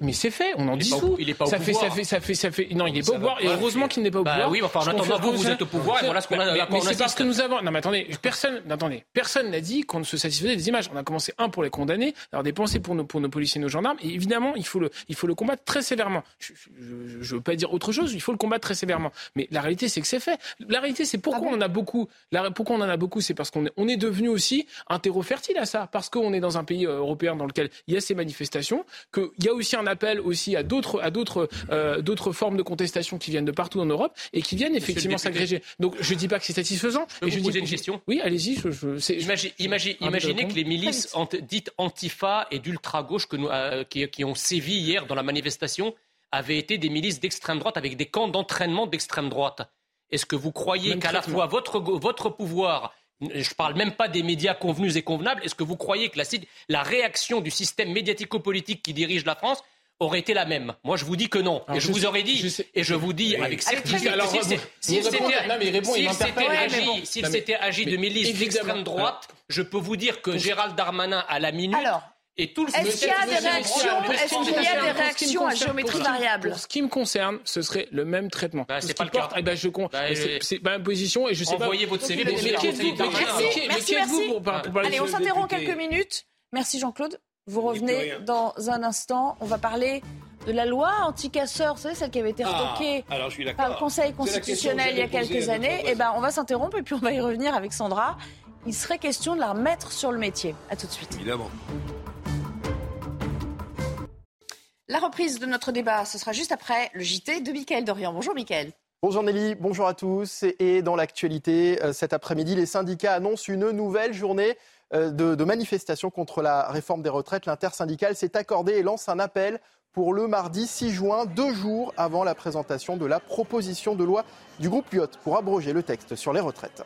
mais c'est fait, on en dissout. Il est pas au ça fait ça fait ça fait ça fait non, il est pas au pouvoir et heureusement qu'il n'est pas au bah pouvoir. Oui, enfin en attendant vous vous êtes au pouvoir et voilà ce qu'on a. Mais c'est parce que nous avons. Non mais attendez, personne, attendez, personne n'a dit qu'on ne se satisfaisait des images. On a commencé un pour les condamner, alors des pensées pour nos pour nos policiers, nos gendarmes. Et évidemment, il faut le il faut le combattre très sévèrement. Je ne veux pas dire autre chose, il faut le combattre très sévèrement. Mais la réalité, c'est que c'est fait. La réalité, c'est pourquoi ah on en a beaucoup. La, pourquoi on en a beaucoup, c'est parce qu'on est, on est devenu aussi un terreau fertile à ça. Parce qu'on est dans un pays euh, européen dans lequel il y a ces manifestations, qu'il y a aussi un appel aussi à d'autres, à d'autres, euh, d'autres formes de contestation qui viennent de partout en Europe et qui viennent effectivement s'agréger. Donc je dis pas que c'est satisfaisant. Je peux vous poser une question Oui, allez-y. imaginez que les milices dites antifa et d'ultra-gauche que nous, euh, qui, qui ont sévi hier dans la manifestation avaient été des milices d'extrême droite avec des camps d'entraînement d'extrême droite. Est-ce que vous croyez qu'à la fois votre, votre pouvoir, je ne parle même pas des médias convenus et convenables, est-ce que vous croyez que la, la réaction du système médiatico-politique qui dirige la France aurait été la même? Moi, je vous dis que non. et je, vous aurais dit, et je vous dis avec certitude, s'il s'était agi, de milices d'extrême droite, je peux vous dire que Gérald Darmanin, à la minute, et tout Est-ce qu'il y a des réactions, est-ce qu'il y a des réactions à géométrie variable Pour ce qui me concerne, ce serait le même traitement. Bah, c'est pas le cas. Eh ben, je bah, c'est ma position et je sais Envoyez votre CV. Mais, qui êtes-vous pour, parler Allez, on s'interrompt quelques minutes. Merci Jean-Claude. Vous revenez dans un instant. On va parler de la loi anti-casseurs, vous savez, celle qui avait été ah, retoquée par le Conseil constitutionnel il y a quelques années. Eh ben, on va s'interrompre et puis on va y revenir avec Sandra. Il serait question de la remettre sur le métier. À tout de suite. Évidemment. La reprise de notre débat, ce sera juste après le JT de Mickaël Dorian. Bonjour Mickaël. Bonjour Nelly, bonjour à tous. Et dans l'actualité, euh, cet après-midi, les syndicats annoncent une nouvelle journée euh, de, de manifestation contre la réforme des retraites. L'intersyndicale s'est accordé et lance un appel pour le mardi 6 juin, deux jours avant la présentation de la proposition de loi du groupe Lyot pour abroger le texte sur les retraites.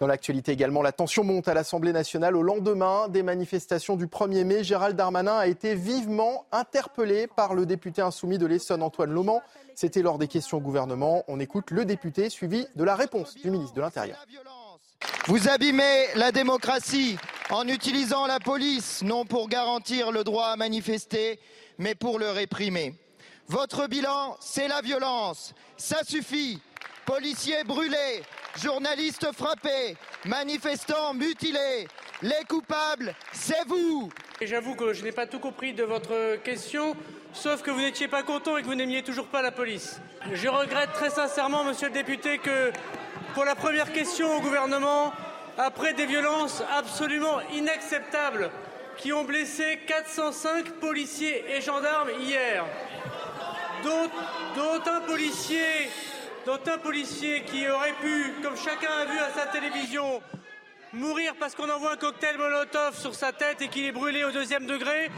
Dans l'actualité également, la tension monte à l'Assemblée nationale au lendemain des manifestations du 1er mai. Gérald Darmanin a été vivement interpellé par le député insoumis de l'Essonne, Antoine Loman. C'était lors des questions au gouvernement. On écoute le député suivi de la réponse du ministre de l'Intérieur. Vous abîmez la démocratie en utilisant la police, non pour garantir le droit à manifester, mais pour le réprimer. Votre bilan, c'est la violence. Ça suffit. Policiers brûlés, journalistes frappés, manifestants mutilés. Les coupables, c'est vous. J'avoue que je n'ai pas tout compris de votre question, sauf que vous n'étiez pas content et que vous n'aimiez toujours pas la police. Je regrette très sincèrement, monsieur le député, que pour la première question au gouvernement, après des violences absolument inacceptables qui ont blessé 405 policiers et gendarmes hier, dont un policier dont un policier qui aurait pu, comme chacun a vu à sa télévision, mourir parce qu'on envoie un cocktail Molotov sur sa tête et qu'il est brûlé au deuxième degré,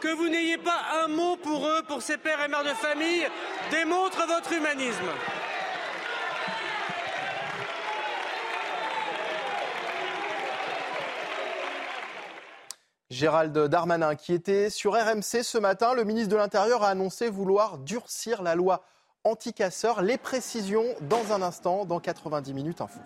que vous n'ayez pas un mot pour eux, pour ces pères et mères de famille, démontre votre humanisme. Gérald Darmanin, qui était sur RMC ce matin, le ministre de l'Intérieur a annoncé vouloir durcir la loi anti-casseurs. Les précisions dans un instant, dans 90 minutes info.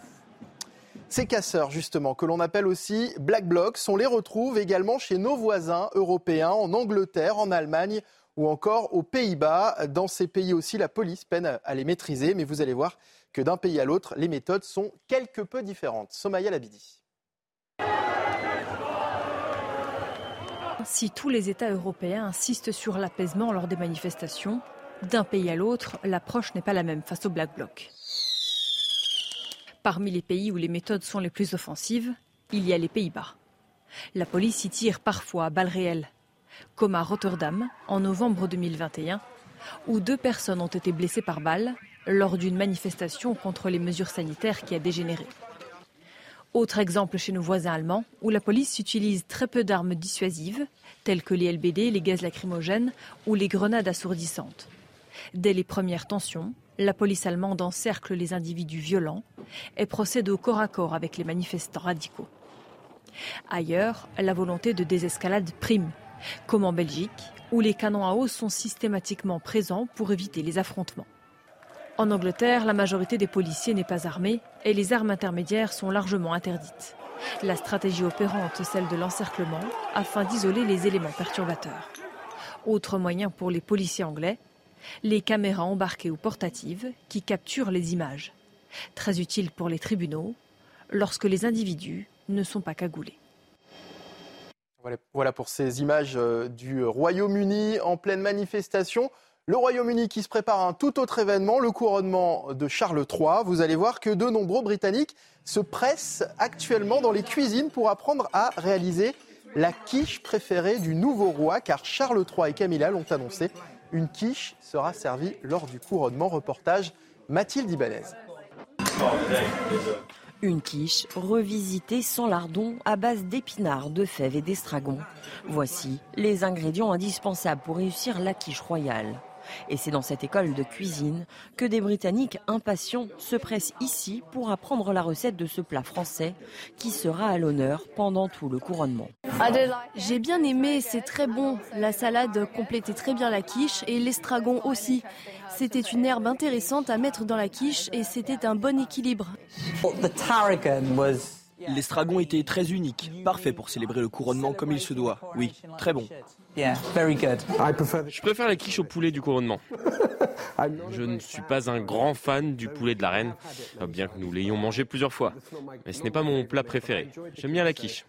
Ces casseurs, justement, que l'on appelle aussi Black Blocs, on les retrouve également chez nos voisins européens, en Angleterre, en Allemagne ou encore aux Pays-Bas. Dans ces pays aussi, la police peine à les maîtriser, mais vous allez voir que d'un pays à l'autre, les méthodes sont quelque peu différentes. Somaya Labidi. Si tous les États européens insistent sur l'apaisement lors des manifestations, d'un pays à l'autre, l'approche n'est pas la même face aux Black Blocs. Parmi les pays où les méthodes sont les plus offensives, il y a les Pays-Bas. La police y tire parfois à balles réelles, comme à Rotterdam en novembre 2021, où deux personnes ont été blessées par balles lors d'une manifestation contre les mesures sanitaires qui a dégénéré. Autre exemple chez nos voisins allemands, où la police utilise très peu d'armes dissuasives, telles que les LBD, les gaz lacrymogènes ou les grenades assourdissantes. Dès les premières tensions, la police allemande encercle les individus violents et procède au corps à corps avec les manifestants radicaux. Ailleurs, la volonté de désescalade prime, comme en Belgique, où les canons à eau sont systématiquement présents pour éviter les affrontements. En Angleterre, la majorité des policiers n'est pas armée et les armes intermédiaires sont largement interdites. La stratégie opérante, celle de l'encerclement, afin d'isoler les éléments perturbateurs. Autre moyen pour les policiers anglais, les caméras embarquées ou portatives qui capturent les images. Très utile pour les tribunaux lorsque les individus ne sont pas cagoulés. Voilà pour ces images euh, du Royaume-Uni en pleine manifestation. Le Royaume-Uni qui se prépare à un tout autre événement, le couronnement de Charles III. Vous allez voir que de nombreux Britanniques se pressent actuellement dans les cuisines pour apprendre à réaliser la quiche préférée du nouveau roi, car Charles III et Camilla l'ont annoncé. Une quiche sera servie lors du couronnement. Reportage Mathilde Ibanez. Une quiche revisitée sans lardon à base d'épinards, de fèves et d'estragon. Voici les ingrédients indispensables pour réussir la quiche royale. Et c'est dans cette école de cuisine que des Britanniques impatients se pressent ici pour apprendre la recette de ce plat français qui sera à l'honneur pendant tout le couronnement. J'ai bien aimé, c'est très bon. La salade complétait très bien la quiche et l'estragon aussi. C'était une herbe intéressante à mettre dans la quiche et c'était un bon équilibre. L'estragon était très unique, parfait pour célébrer le couronnement comme il se doit. Oui, très bon. Je préfère la quiche au poulet du couronnement. Je ne suis pas un grand fan du poulet de la reine, bien que nous l'ayons mangé plusieurs fois. Mais ce n'est pas mon plat préféré. J'aime bien la quiche.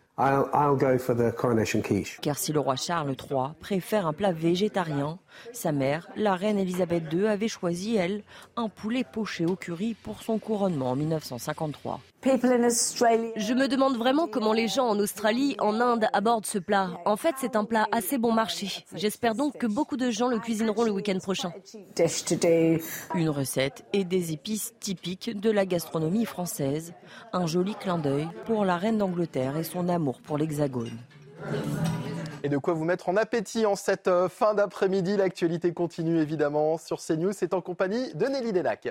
Car si le roi Charles III préfère un plat végétarien, sa mère, la reine Elisabeth II, avait choisi, elle, un poulet poché au curry pour son couronnement en 1953. Je me demande vraiment comment les gens en Australie, en Inde abordent ce plat. En fait, c'est un plat assez bon marché. J'espère donc que beaucoup de gens le cuisineront le week-end prochain. Une recette et des épices typiques de la gastronomie française. Un joli clin d'œil pour la reine d'Angleterre et son amour pour l'Hexagone. Et de quoi vous mettre en appétit en cette euh, fin d'après-midi. L'actualité continue évidemment sur CNews. C'est en compagnie de Nelly Denac.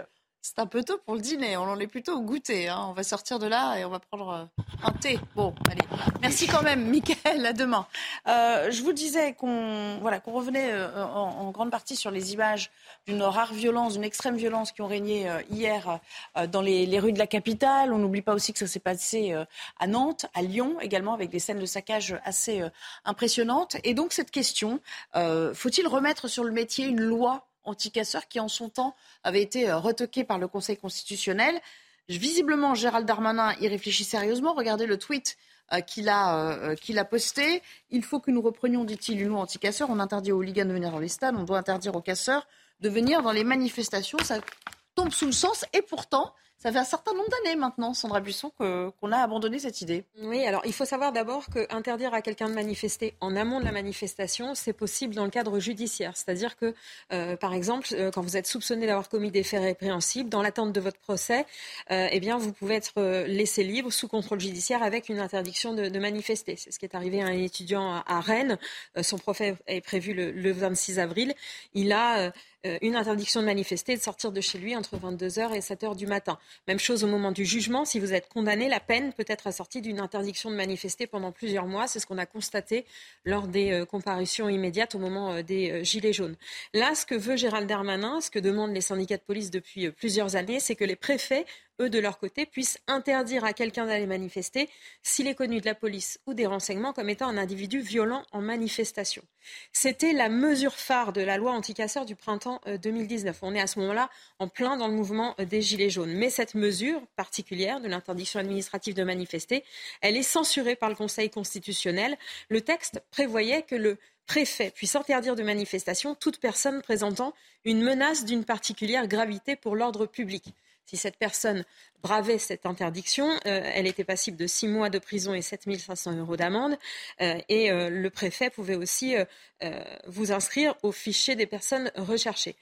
C'est un peu tôt pour le dîner, on en est plutôt au goûter. Hein. On va sortir de là et on va prendre euh, un thé. Bon, allez. Merci quand même, Mickaël, à demain. Euh, je vous disais qu'on voilà, qu'on revenait euh, en, grande partie sur les images d'une rare violence, d'une extrême violence qui ont régné hier dans les, rues de la capitale. On n'oublie pas aussi que ça s'est passé à Nantes, à Lyon également, avec des scènes de saccage assez impressionnantes. Et donc cette question, faut-il remettre sur le métier une loi anti-casseurs qui, en son temps, avait été euh, retoqué par le Conseil constitutionnel. Visiblement, Gérald Darmanin y réfléchit sérieusement. Regardez le tweet euh, qu'il a, euh, a posté. Il faut que nous reprenions, dit-il, une loi anti-casseurs. On interdit aux hooligans de venir dans les stades. On doit interdire aux casseurs de venir dans les manifestations. Ça tombe sous le sens. Et pourtant, ça fait un certain nombre d'années maintenant, Sandra Buisson, qu'on a abandonné cette idée. Oui, alors il faut savoir d'abord qu'interdire à quelqu'un de manifester en amont de la manifestation, c'est possible dans le cadre judiciaire. C'est-à-dire que, euh, par exemple, euh, quand vous êtes soupçonné d'avoir commis des faits répréhensibles, dans l'attente de votre procès, euh, eh bien, vous pouvez être laissé libre sous contrôle judiciaire avec une interdiction de, manifester. C'est ce qui est arrivé à un étudiant à, Rennes. son procès est prévu le, le 26 avril. Il a une interdiction de manifester, de sortir de chez lui entre 22h et 7h du matin. Même chose au moment du jugement. Si vous êtes condamné, la peine peut être assortie d'une interdiction de manifester pendant plusieurs mois. C'est ce qu'on a constaté lors des euh, comparutions immédiates au moment euh, des euh, Gilets jaunes. Là, ce que veut Gérald Darmanin, ce que demandent les syndicats de police depuis plusieurs années, c'est que les préfets eux, de leur côté, puissent interdire à quelqu'un d'aller manifester s'il est connu de la police ou des renseignements comme étant un individu violent en manifestation. C'était la mesure phare de la loi anticasseur du printemps 2019. Euh, On est à ce moment-là en plein dans le mouvement euh, des Gilets jaunes. Mais cette mesure particulière de l'interdiction administrative de manifester, elle est censurée par le Conseil constitutionnel. Le texte prévoyait que le préfet puisse interdire de manifestation toute personne présentant une menace d'une particulière gravité pour l'ordre public. Si cette personne bravait cette interdiction, euh, elle était passible de six mois de prison et 7 500 euros d'amende. Euh, et euh, le préfet pouvait aussi vous inscrire au fichier des personnes recherchées.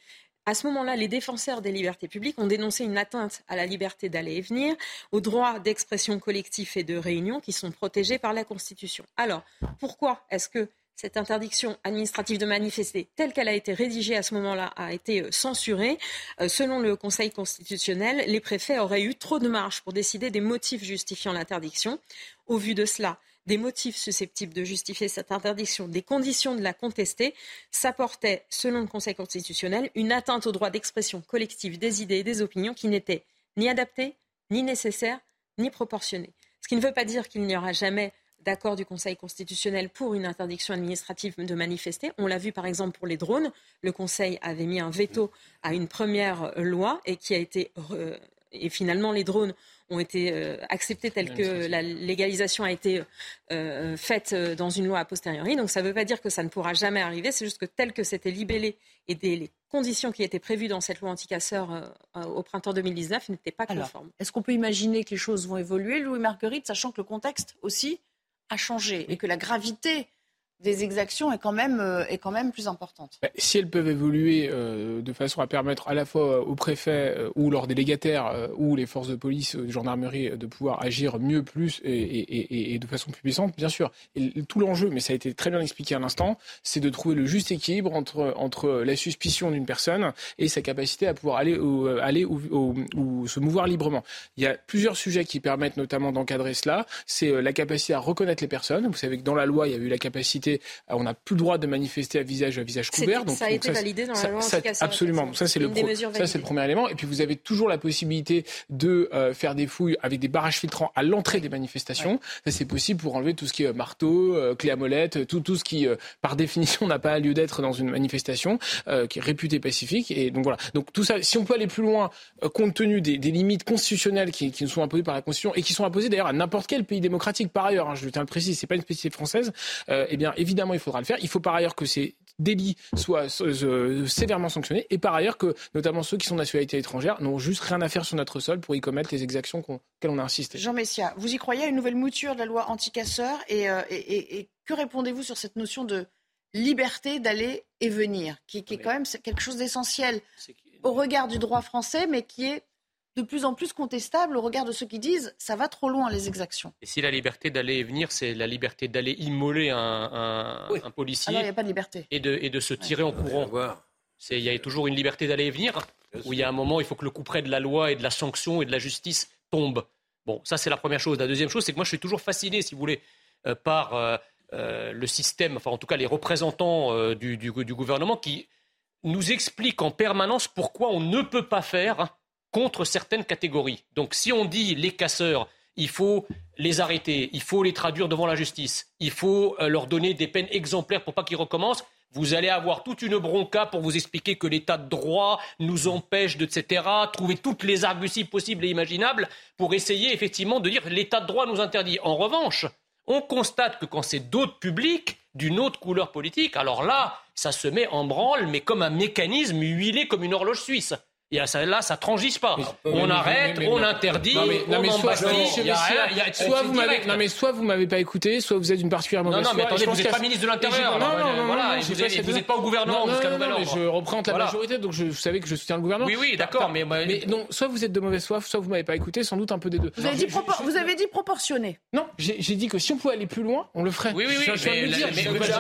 À ce moment-là, les défenseurs des libertés publiques ont dénoncé une atteinte à la liberté d'aller et venir, aux droits d'expression collective et de réunion qui sont protégés par la Constitution. Alors, pourquoi est-ce que cette interdiction administrative de manifester, telle qu'elle a été rédigée à ce moment-là, a été euh, censurée. Euh, selon le Conseil constitutionnel, les préfets auraient eu trop de marge pour décider des motifs justifiant l'interdiction. Au vu de cela, des motifs susceptibles de justifier cette interdiction, des conditions de la contester, s'apportait, selon le Conseil constitutionnel, une atteinte au droit d'expression collective des idées et des opinions qui n'était ni adaptée, ni nécessaire, ni proportionnée. Ce qui ne veut pas dire qu'il n'y aura jamais d'accord du Conseil constitutionnel pour une interdiction administrative de manifester. On l'a vu par exemple pour les drones. Le Conseil avait mis un veto à une première loi et qui a été et finalement les drones ont été euh, acceptés tels que la légalisation a été euh, faite euh, dans une loi a posteriori. Donc ça ne veut pas dire que ça ne pourra jamais arriver, c'est juste que tel que c'était libellé et des, les conditions qui étaient prévues dans cette loi anticasseur au printemps 2019 n'étaient pas conformes. Est-ce qu'on peut imaginer que les choses vont évoluer, Louis Marguerite, sachant que le contexte aussi a changé et que la gravité des exactions est quand même, euh, est quand même plus importante. Bah, si elles peuvent évoluer euh, de façon à permettre à la fois aux préfets euh, ou leurs délégataires ou les forces de police, de gendarmerie de pouvoir agir mieux, plus et, de façon plus puissante, bien sûr. Tout l'enjeu, mais ça a été très bien expliqué à l'instant, c'est de trouver le juste équilibre entre, entre la suspicion d'une personne et sa capacité à pouvoir aller, aller ou, se mouvoir librement. Il y a plusieurs sujets qui permettent notamment d'encadrer cela. C'est la capacité à reconnaître les personnes. Vous savez que dans la loi, il y a eu la capacité euh, on n'a plus le droit de manifester à visage à visage couvert. Donc, ça a été validé dans la loi Absolument. Ça, c'est le, ça, c'est le premier élément. Et puis, vous avez toujours la possibilité de euh, faire des fouilles avec des barrages filtrants à l'entrée des manifestations. Ça, c'est possible pour enlever tout ce qui est marteau, euh, clé à molette, tout, tout ce qui, par définition, n'a pas lieu d'être dans une manifestation qui est réputée pacifique. Et donc, voilà. Donc, tout ça, si on peut aller plus loin, compte tenu des, limites constitutionnelles qui, qui, nous sont imposées par la Constitution et qui sont imposées d'ailleurs à n'importe quel pays démocratique par ailleurs, hein, je tiens à le préciser, c'est pas une spécificité française, eh bien, évidemment, il faudra le faire. Il faut par ailleurs que ces délits soient euh, sévèrement sanctionnés et par ailleurs que, notamment ceux qui sont de nationalité étrangère, n'ont juste rien à faire sur notre sol pour y commettre les exactions auxquelles on a insisté. Jean Messia, vous y croyez à une nouvelle mouture de la loi anticasseur et, euh, et, et, que répondez-vous sur cette notion de liberté d'aller et venir, qui, qui est quand même quelque chose d'essentiel au regard du droit français, mais qui est de plus en plus contestable au regard de ceux qui disent ça va trop loin les exactions. Et si la liberté d'aller et venir, c'est la liberté d'aller immoler un, un, policier. Ah il n'y a pas de liberté. Et de, et de se tirer en courant. Il y a toujours une liberté d'aller et venir, où il y a un moment, il faut que le coup près de la loi et de la sanction et de la justice tombe. Bon, ça c'est la première chose. La deuxième chose, c'est que moi je suis toujours fasciné, si vous voulez, euh, par euh, euh, le système, enfin en tout cas les représentants du, du, du, gouvernement qui nous expliquent en permanence pourquoi on ne peut pas faire contre certaines catégories. Donc si on dit les casseurs, il faut les arrêter, il faut les traduire devant la justice, il faut euh, leur donner des peines exemplaires pour pas qu'ils recommencent, vous allez avoir toute une bronca pour vous expliquer que l'état de droit nous empêche de, etc., trouver toutes les arguties possibles et imaginables pour essayer effectivement de dire l'état de droit nous interdit. En revanche, on constate que quand c'est d'autres publics, d'une autre couleur politique, alors là, ça se met en branle, mais comme un mécanisme huilé comme une horloge suisse. Et là, ça transige pas. on arrête, on interdit, on soit, soit vous m'avez, non mais soit vous m'avez pas écouté, soit vous êtes une particulière mauvaise Non, non, mais attendez, vous n'êtes pas ministre de l'Intérieur. Non, non, non, voilà, vous n'êtes pas au gouvernement jusqu'à nouvel ordre. Je représente la majorité, donc je savais que je soutiens le gouvernement. Oui, oui, d'accord, mais mais non, soit vous êtes de mauvaise foi, soit vous m'avez pas écouté, sans doute un peu des deux. Vous avez dit vous avez dit proportionné. Non, j'ai dit que si on pouvait aller plus loin, on le ferait. Oui, oui, oui. Je le dire.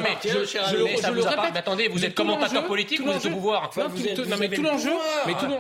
Mais attendez, vous êtes commentateur politique, vous êtes au pouvoir. Non, mais tout l'enjeu,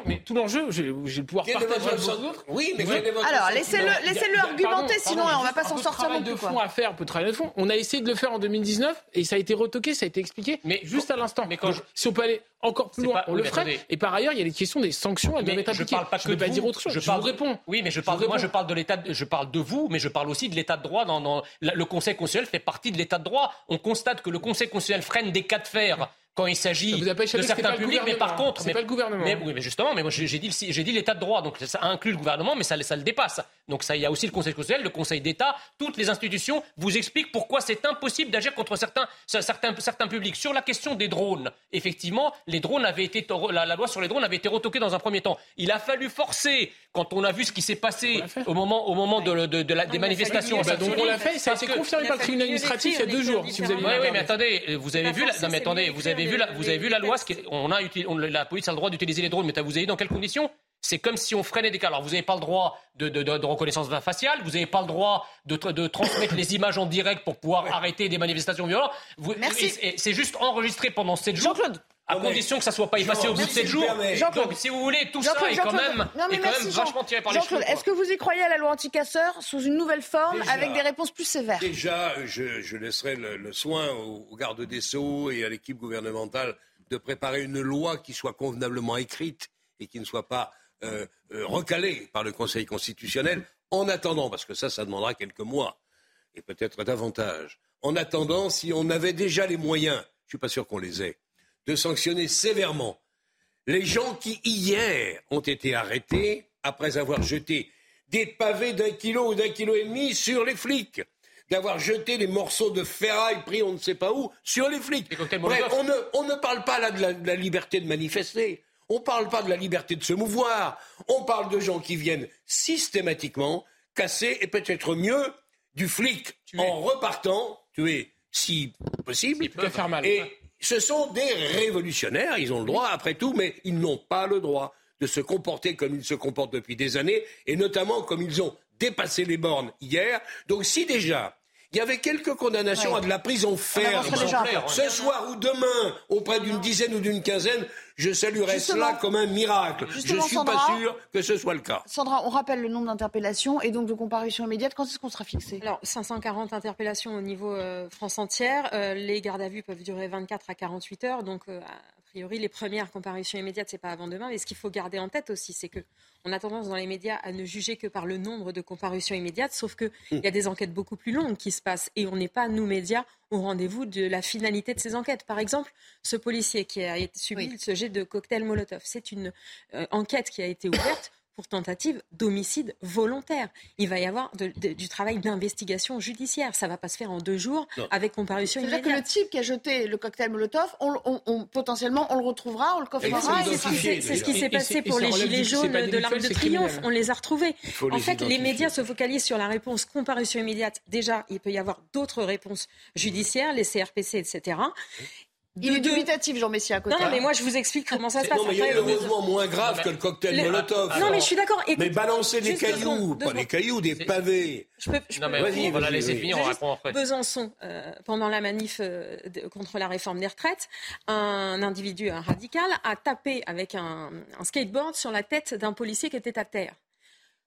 mais tout l'enjeu, j'ai le pouvoir partager avec d'autres. Oui, mais Alors, laissez-le laissez argumenter, sinon on ne va pas s'en sortir non plus. de fond à faire, peut travailler de fond. On a essayé de le faire en 2019 et ça a été retoqué, ça a été expliqué, mais juste à l'instant. Mais quand si on peut aller encore plus loin, on le ferait. Et par ailleurs, il y a les questions des sanctions, elles doivent être appliquées. Je parle pas que je de pas dire autre chose. Je, je vous réponds. Oui, mais je parle. moi, je parle de l'état. Je parle de vous, mais je parle aussi de l'état de droit. Dans, dans le Conseil constitutionnel fait partie de l'état de droit. On constate que le Conseil constitutionnel freine des cas de fer quand il s'agit de certains publics, mais par contre, c'est pas le gouvernement. Mais, oui, mais justement, mais moi j'ai dit, j'ai dit l'état de droit, donc ça inclut le gouvernement, mais ça, ça le dépasse. Donc ça, il y a aussi le Conseil constitutionnel, le Conseil d'État, toutes les institutions vous expliquent pourquoi c'est impossible d'agir contre certains, certains, certains publics. Sur la question des drones, effectivement, les drones avaient été, la, loi sur les drones avait été retoquée dans un premier temps. Il a fallu forcer quand on a vu ce qui s'est passé au moment, au moment de, de, de la, des manifestations. Bah donc on l'a fait, ça a été confirmé par le tribunal administratif il y a deux jours. Si vous avez oui, oui, mais attendez, vous avez vu, la, non mais attendez, vous avez vu, la, vous avez vu la loi, on a, on, la police a le droit d'utiliser les drones, mais vous avez vu dans quelles conditions? C'est comme si on freinait des cas. Alors, vous n'avez pas le droit de, de, de, de reconnaissance faciale, vous n'avez pas le droit de, transmettre les images en direct pour pouvoir arrêter des manifestations violentes. Merci. C'est juste enregistré pendant 7 jours. Jean-Claude. À condition que ça ne soit pas effacé au bout de 7 jours. Donc, si vous voulez, tout ça est quand même, est quand même vachement tiré par les cheveux. Est-ce que vous y croyez à la loi anticasseur sous une nouvelle forme, avec des réponses plus sévères Déjà, je, je laisserai le, le soin aux gardes des Sceaux et à l'équipe gouvernementale de préparer une loi qui soit convenablement écrite et qui ne soit pas euh, euh, recalé par le Conseil constitutionnel en attendant, parce que ça, ça demandera quelques mois et peut-être davantage. En attendant, si on avait déjà les moyens, je ne suis pas sûr qu'on les ait, de sanctionner sévèrement les gens qui hier ont été arrêtés après avoir jeté des pavés d'un kilo ou d'un kilo et demi sur les flics, d'avoir jeté des morceaux de ferraille pris on ne sait pas où sur les flics. Bref, on ne, on ne parle pas là de la liberté de manifester. On ne parle pas de la liberté de se mouvoir. On parle de gens qui viennent systématiquement casser et peut-être mieux du flic en repartant, tuer si possible. faire mal. Et ce sont des révolutionnaires, ils ont le droit après tout, mais ils n'ont pas le droit de se comporter comme ils se comportent depuis des années, et notamment comme ils ont dépassé les bornes hier. Donc si déjà il y avait quelques condamnations à de la prison ferme. Ce soir ou demain, auprès d'une dizaine ou d'une quinzaine, je saluerais cela comme un miracle. Je ne suis pas sûr que ce soit le cas. Sandra, on rappelle le nombre d'interpellations et donc de comparutions immédiates. Quand est-ce qu'on sera fixé? Alors, 540 interpellations au niveau euh, France entière. Euh, les gardes à vue peuvent durer 24 à 48 heures. Donc, euh, priori, les premières comparutions immédiates, c'est pas avant demain. Mais ce qu'il faut garder en tête aussi, c'est que on a tendance dans les médias à ne juger que par le nombre de comparutions immédiates, sauf qu'il mm. y a des enquêtes beaucoup plus longues qui se passent et on n'est pas, nous médias, au rendez-vous de la finalité de ces enquêtes. Par exemple, ce policier qui a subi ce jet de cocktail Molotov, c'est une euh, enquête qui a été ouverte pour tentative d'homicide volontaire. Il va y avoir du travail d'investigation judiciaire. Ça ne va pas se faire en deux jours avec comparution immédiate. C'est-à-dire que le type qui a jeté le cocktail Molotov, on, potentiellement, on le retrouvera, on le coffrera. C'est ce qui s'est passé pour les gilets jaunes de l'Arc de Triomphe. On les a retrouvés. En fait, les médias se focalisent sur la réponse comparution immédiate. Déjà, il peut y avoir d'autres réponses judiciaires, les CRPC, etc. Il est dubitatif, Jean Messia, à côté. Non, mais moi, je vous explique comment ça se passe. Non, mais il y a heureusement moins grave que le cocktail Molotov. Non, mais je suis d'accord. Mais balancer des cailloux, pas des cailloux, des pavés. Je peux, je non, mais vas-y, on va la laisser finir, on répond après. Besançon, euh, pendant la manif euh, contre la réforme des retraites, un individu, un radical, a tapé avec un, un skateboard sur la tête d'un policier qui était à terre.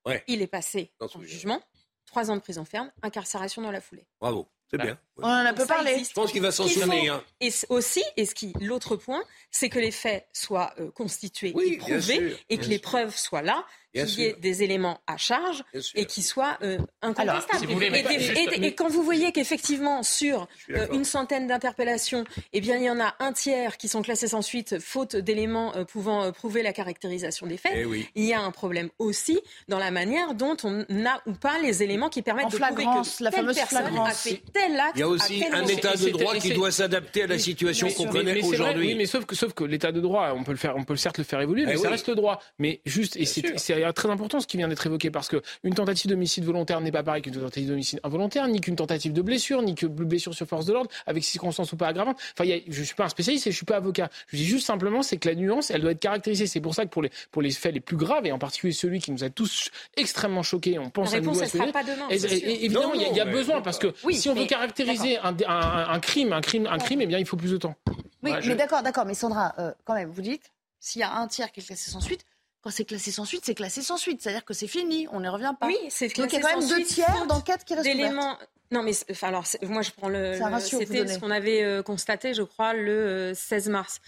Ouais. Il est passé en jugement, trois ans de prison ferme, incarcération dans la foulée. Bravo. C'est bien. On en a peu parlé. Je pense qu'il va s'en souvenir. Et aussi, et ce qui, l'autre point, c'est que les faits soient euh, constitués et prouvés et que les preuves soient là qu'il y ait des éléments à charge et qui soient euh, incontestables. et, quand vous voyez qu'effectivement, sur euh, une centaine d'interpellations, eh bien, il y en a un tiers qui sont classés sans suite, faute d'éléments euh, pouvant euh, prouver la caractérisation des faits, eh il y a un problème aussi dans la manière dont on n'a ou pas les éléments qui permettent de prouver que la telle personne a fait tel acte. Il y a aussi un état de droit qui doit s'adapter à la situation qu'on connaît aujourd'hui. Oui, mais sauf que, sauf que l'état de droit, on peut le faire, on peut certes le faire évoluer, mais eh ça reste le droit. Mais juste, et c'est très important ce qui vient d'être évoqué parce qu'une tentative d'homicide volontaire n'est pas pareil qu'une tentative d'homicide involontaire, ni qu'une tentative de blessure, ni que blessure sur force de l'ordre, avec circonstances ou pas aggravantes. Enfin, y je suis pas un spécialiste et je suis pas avocat. Je dis juste simplement, c'est que la nuance, elle doit être caractérisée. C'est pour ça que pour les, pour les faits les plus graves, et en particulier celui qui nous a tous extrêmement choqués, on pense la réponse, à sera pas demain. Et, évidemment, il y, a, besoin parce que si on veut caractériser un, un, crime, un crime, un crime, eh bien, il faut plus de temps. Oui, mais d'accord, d'accord. Mais Sandra, euh, quand même, vous dites, s'il y a un tiers qui est classé sans suite, quand c'est classé sans suite, c'est classé sans suite. C'est-à-dire que c'est fini, on n'y revient pas. Oui, c'est classé Donc il y a quand même deux tiers d'enquête qui restent ouvertes. Non, mais enfin, alors, moi, je prends le. C'était ce qu'on avait euh, constaté, je crois, le 16 euh, mars.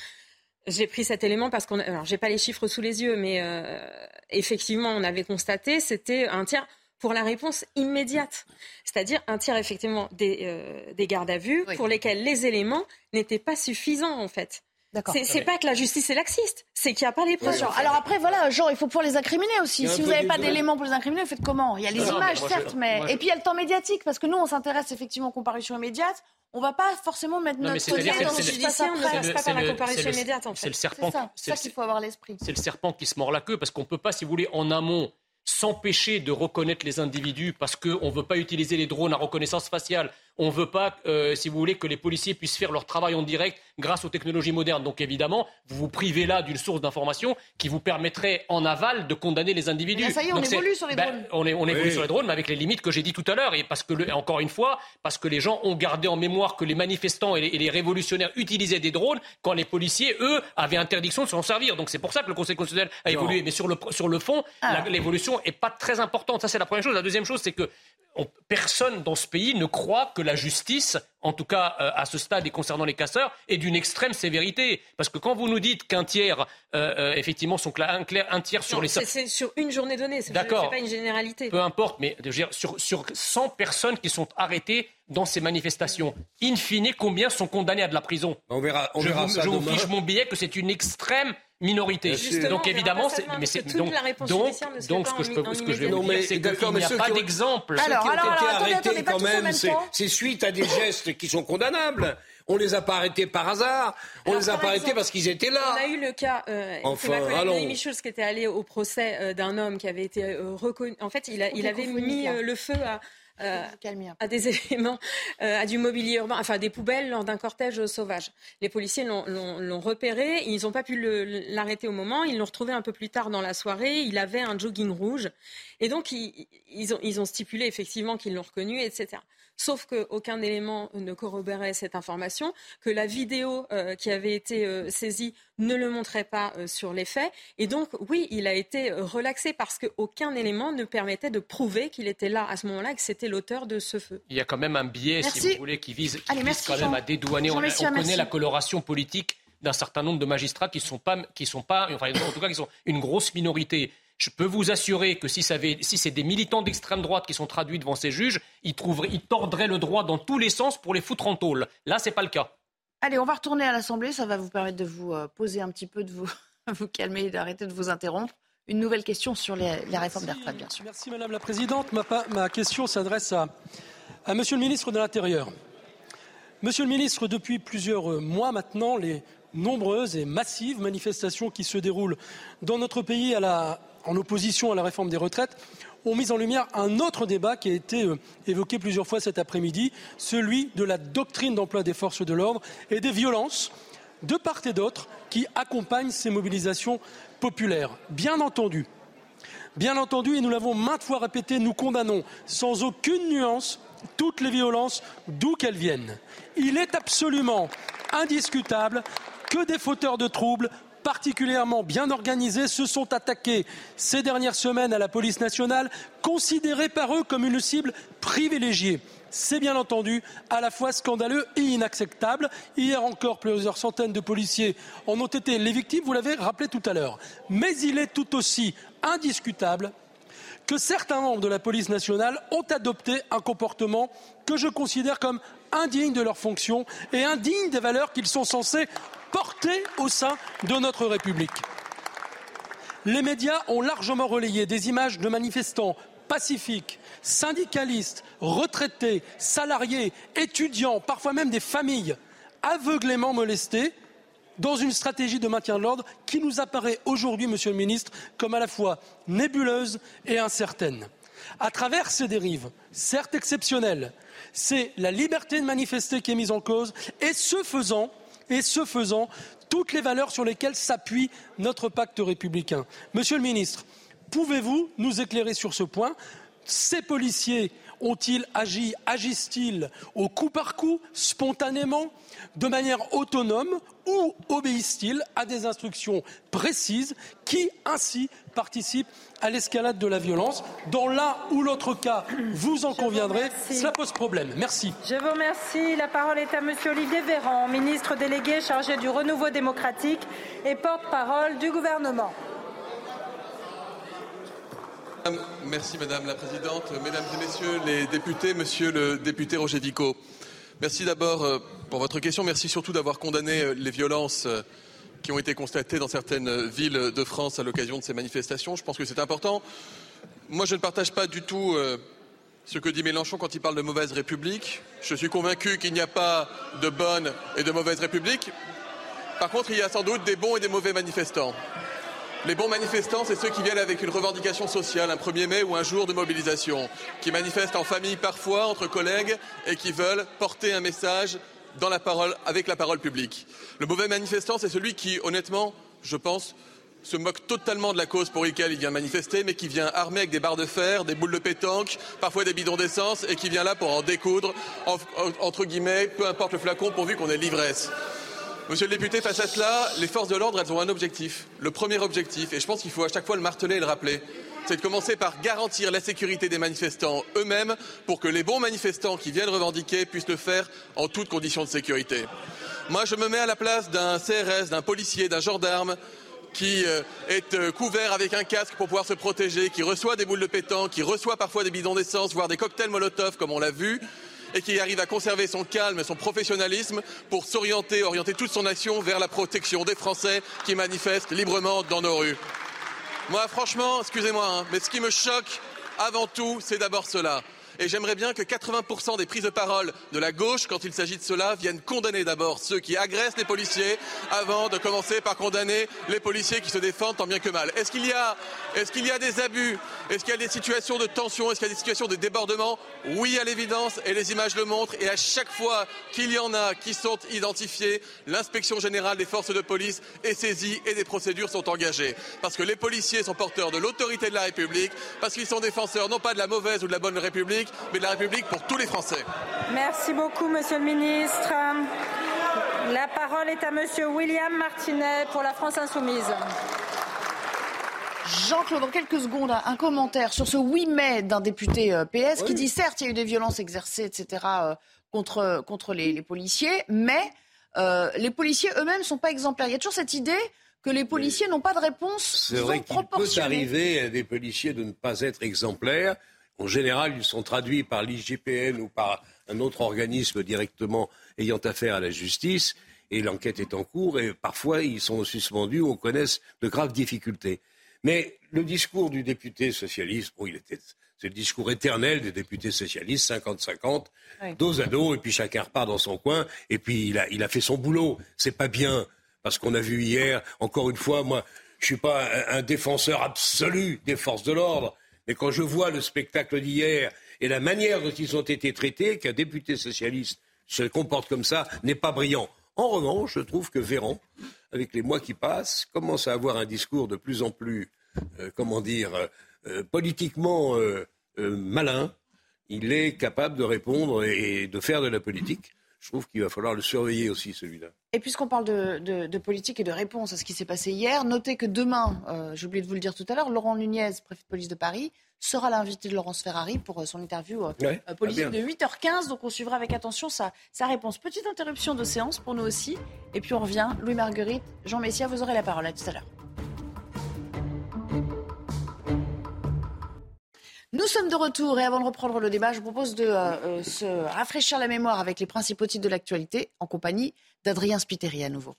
J'ai pris cet élément parce qu'on. Alors, j'ai pas les chiffres sous les yeux, mais euh, effectivement, on avait constaté, c'était un tiers pour la réponse immédiate. C'est-à-dire un tiers, effectivement, des, des gardes à vue pour lesquels les éléments n'étaient pas suffisants, en fait. C'est pas que la justice est laxiste, c'est qu'il n'y a pas les preuves. Alors après, voilà, genre, il faut pouvoir les incriminer aussi. Si vous n'avez pas d'éléments pour les incriminer, vous faites comment? Il y a les images, certes, mais. Et puis il y a le temps médiatique, parce que nous, on s'intéresse effectivement aux comparutions immédiates. On va pas forcément mettre notre côté dans ce qui passe après. C'est pas par la comparution immédiate, en fait. C'est le serpent. C'est ça qu'il faut avoir l'esprit. C'est le serpent qui se mord la queue, parce qu'on peut pas, si vous voulez, en amont s'empêcher de reconnaître les individus parce qu'on ne veut pas utiliser les drones à reconnaissance faciale on ne veut pas, euh, si vous voulez, que les policiers puissent faire leur travail en direct grâce aux technologies modernes. Donc évidemment, vous vous privez là d'une source d'information qui vous permettrait en aval de condamner les individus. ça y est, on évolue sur les ben, drones. on, on évolue sur les drones, mais avec les limites que j'ai dit tout à l'heure. Et parce que, encore une fois, parce que les gens ont gardé en mémoire que les manifestants et les, révolutionnaires utilisaient des drones quand les policiers, eux, avaient interdiction de s'en servir. Donc c'est pour ça que le Conseil constitutionnel a évolué. Mais sur le, sur le fond, ah. l'évolution n'est pas très importante. Ça, c'est la première chose. La deuxième chose, c'est que personne dans ce pays ne croit que la justice, en tout cas euh, à ce stade et concernant les casseurs, est d'une extrême sévérité. Parce que quand vous nous dites qu'un tiers, euh, euh, effectivement, sont un, un tiers sur les... C'est sur une journée donnée, c'est pas une généralité. Peu importe, mais sur, sur 100 personnes qui sont arrêtées dans ces manifestations, in fine, combien sont condamnées à de la prison? On verra, on je verra vous, je vous fiche mon billet que c'est une extrême minorité. donc évidemment, c'est mais c'est donc donc, donc ce que je peux ce que je vais vous dire, c'est qu'il n'y a pas d'exemple. Ceux qui ont été arrêtés quand même, c'est suite à des gestes qui sont condamnables. On les a pas arrêtés par hasard. On les a pas arrêtés parce qu'ils étaient là. On a eu le cas. Euh, enfin, ma Schulz qui était allé au procès euh, d'un homme qui avait été euh, reconnu. En fait, il, a, il avait mis le feu à euh, à des éléments, euh, à du mobilier urbain, enfin des poubelles lors d'un cortège sauvage. Les policiers l'ont repéré, ils n'ont pas pu l'arrêter au moment, ils l'ont retrouvé un peu plus tard dans la soirée, il avait un jogging rouge. Et donc, ils, ont, ils ont stipulé effectivement qu'ils l'ont reconnu, etc. Sauf qu'aucun élément ne corroborait cette information, que la vidéo euh, qui avait été saisie ne le montrait pas sur les faits. Et donc, oui, il a été relaxé parce qu'aucun élément ne permettait de prouver qu'il était là à ce moment-là et que c'était l'auteur de ce feu. Il y a quand même un biais, si vous voulez, qui vise, quand même à dédouaner. on, connaît la coloration politique d'un certain nombre de magistrats qui sont pas, qui sont pas, enfin, en tout cas, qui sont une grosse minorité. Je peux vous assurer que si, c'est des militants d'extrême droite qui sont traduits devant ces juges, ils, ils tordraient le droit dans tous les sens pour les foutre en tôle. Là, ce n'est pas le cas. Allez, on va retourner à l'Assemblée. Ça va vous permettre de vous euh, poser un petit peu, de vous, vous calmer et d'arrêter de vous interrompre. Une nouvelle question sur les, réformes des retraites, bien sûr. Merci, Madame la Présidente. Ma, question s'adresse à, à Monsieur le Ministre de l'Intérieur. Monsieur le Ministre, depuis plusieurs mois maintenant, les nombreuses et massives manifestations qui se déroulent dans notre pays à la, en opposition à la réforme des retraites, ont mis en lumière un autre débat qui a été euh, évoqué plusieurs fois cet après-midi, celui de la doctrine d'emploi des forces de l'ordre et des violences de part et d'autre qui accompagnent ces mobilisations populaires. Bien entendu, bien entendu, et nous l'avons maintes fois répété, nous condamnons sans aucune nuance toutes les violences d'où qu'elles viennent. Il est absolument indiscutable que des fauteurs de troubles particulièrement bien organisés se sont attaqués ces dernières semaines à la police nationale, considérée par eux comme une cible privilégiée. C'est bien entendu à la fois scandaleux et inacceptable. Hier encore, plusieurs centaines de policiers en ont été les victimes, vous l'avez rappelé tout à l'heure. Mais il est tout aussi indiscutable que certains membres de la police nationale ont adopté un comportement que je considère comme indigne de leur fonction et indigne des valeurs qu'ils sont censés portée au sein de notre République. Les médias ont largement relayé des images de manifestants pacifiques, syndicalistes, retraités, salariés, étudiants, parfois même des familles, aveuglément molestés dans une stratégie de maintien de l'ordre qui nous apparaît aujourd'hui, Monsieur le Ministre, comme à la fois nébuleuse et incertaine. À travers ces dérives, certes exceptionnelles, c'est la liberté de manifester qui est mise en cause et ce faisant, et ce faisant, toutes les valeurs sur lesquelles s'appuie notre pacte républicain. Monsieur le ministre, pouvez-vous nous éclairer sur ce point? Ces policiers Ont-ils agi, agissent-ils au coup par coup, spontanément, de manière autonome ou obéissent-ils à des instructions précises qui ainsi participent à l'escalade de la violence? Dans l'un ou l'autre cas, vous en conviendrez, cela pose problème. Merci. Je vous remercie. La parole est à Monsieur Olivier Véran, ministre délégué chargé du renouveau démocratique et porte-parole du gouvernement. Merci Madame la Présidente, Mesdames et Messieurs les députés, Monsieur le député Roger Vico. Merci d'abord euh, pour votre question, merci surtout d'avoir condamné euh, les violences euh, qui ont été constatées dans certaines villes de France à l'occasion de ces manifestations. Je pense que c'est important. Moi, je ne partage pas du tout ce que dit Mélenchon quand il parle de mauvaise république. Je suis convaincu qu'il n'y a pas de bonne et de mauvaise république. Par contre, il y a sans doute des bons et des mauvais manifestants. Les bons manifestants, c'est ceux qui viennent avec une revendication sociale, un 1er mai ou un jour de mobilisation, qui manifestent en famille parfois, entre collègues, et qui veulent porter un message avec la parole publique. Le mauvais manifestant, c'est celui qui, honnêtement, je pense, se moque totalement de la cause pour laquelle il vient manifester, mais qui vient armé avec des barres de fer, des boules de pétanque, parfois des bidons d'essence, et qui vient là pour en découdre, entre guillemets, peu importe le flacon, pourvu qu'on ait l'ivresse. Monsieur le député, face à cela, les forces de l'ordre, elles ont un objectif. Le premier objectif, et je pense qu'il faut à chaque fois le marteler et le rappeler, c'est de commencer par garantir la sécurité des manifestants eux-mêmes pour que les bons manifestants qui viennent revendiquer puissent le faire en toutes conditions de sécurité. Moi, je me mets à la place d'un CRS, d'un policier, d'un gendarme qui euh, est euh, couvert avec un casque pour pouvoir se protéger, qui reçoit des boules de pétanque, qui reçoit parfois des bidons d'essence, voire des cocktails Molotov, comme on l'a vu, et qui arrive à conserver son calme et son professionnalisme pour s'orienter, orienter toute son action vers la protection des Français qui manifestent librement dans nos rues. Moi, franchement, excusez-moi, hein, mais ce qui me choque avant tout, c'est d'abord cela. Et j'aimerais bien que 80% des prises de parole de la gauche, quand il s'agit de cela, viennent condamner d'abord ceux qui agressent les policiers avant de commencer par condamner les policiers qui se défendent tant bien que mal. Est-ce qu'il y a, des abus? Est-ce qu'il y a des situations de tension? Est-ce qu'il y a des situations de débordement? Oui, à l'évidence, et les images le montrent. Et à chaque fois qu'il y en a qui sont identifiés, l'inspection générale des forces de police est saisie et des procédures sont engagées. Parce que les policiers sont porteurs de l'autorité de la République, parce qu'ils sont défenseurs non pas de la mauvaise ou de la bonne République, mais de la République pour tous les Français. Merci beaucoup, Monsieur le Ministre. La parole est à Monsieur William Martinet pour la France Insoumise. Jean-Claude, dans quelques secondes, un commentaire sur ce 8 mai d'un député euh, PS qui dit certes, il y a eu des violences exercées, etc., euh, contre, contre les, policiers, mais euh, les policiers eux-mêmes ne sont pas exemplaires. Il y a toujours cette idée que les policiers n'ont pas de réponse C'est vrai qu'il peut arriver à des policiers de ne pas être exemplaires. En général, ils sont traduits par l'IGPN ou par un autre organisme directement ayant affaire à la justice, et l'enquête est en cours, et parfois ils sont suspendus ou on connaisse de graves difficultés. Mais le discours du député socialiste, bon, il était, c'est le discours éternel des députés socialistes, 50-50, dos à dos, et puis chacun repart dans son coin, et puis il a, il a fait son boulot. C'est pas bien, parce qu'on a vu hier, encore une fois, moi, je suis pas un défenseur absolu des forces de l'ordre, mais quand je vois le spectacle d'hier et la manière dont ils ont été traités, qu'un député socialiste se comporte comme ça n'est pas brillant. En revanche, je trouve que Véran, avec les mois qui passent, commence à avoir un discours de plus en plus, euh, comment dire, euh, euh, politiquement malin. Il est capable de répondre et de faire de la politique je trouve qu'il va falloir le surveiller aussi, celui-là. Et puisqu'on parle de, politique et de réponse à ce qui s'est passé hier, notez que demain, euh, j'ai oublié de vous le dire tout à l'heure, Laurent Nunez, préfet de police de Paris, sera l'invité de Laurence Ferrari pour euh, son interview euh, politique de 8h15. Donc on suivra avec attention sa, sa réponse. Petite interruption de séance pour nous aussi. Et puis on revient. Louis Marguerite, Jean Messia, vous aurez la parole. À tout à l'heure. Nous sommes de retour et avant de reprendre le débat, je vous propose de euh, euh, se rafraîchir la mémoire avec les principaux titres de l'actualité en compagnie d'Adrien Spiteri à nouveau.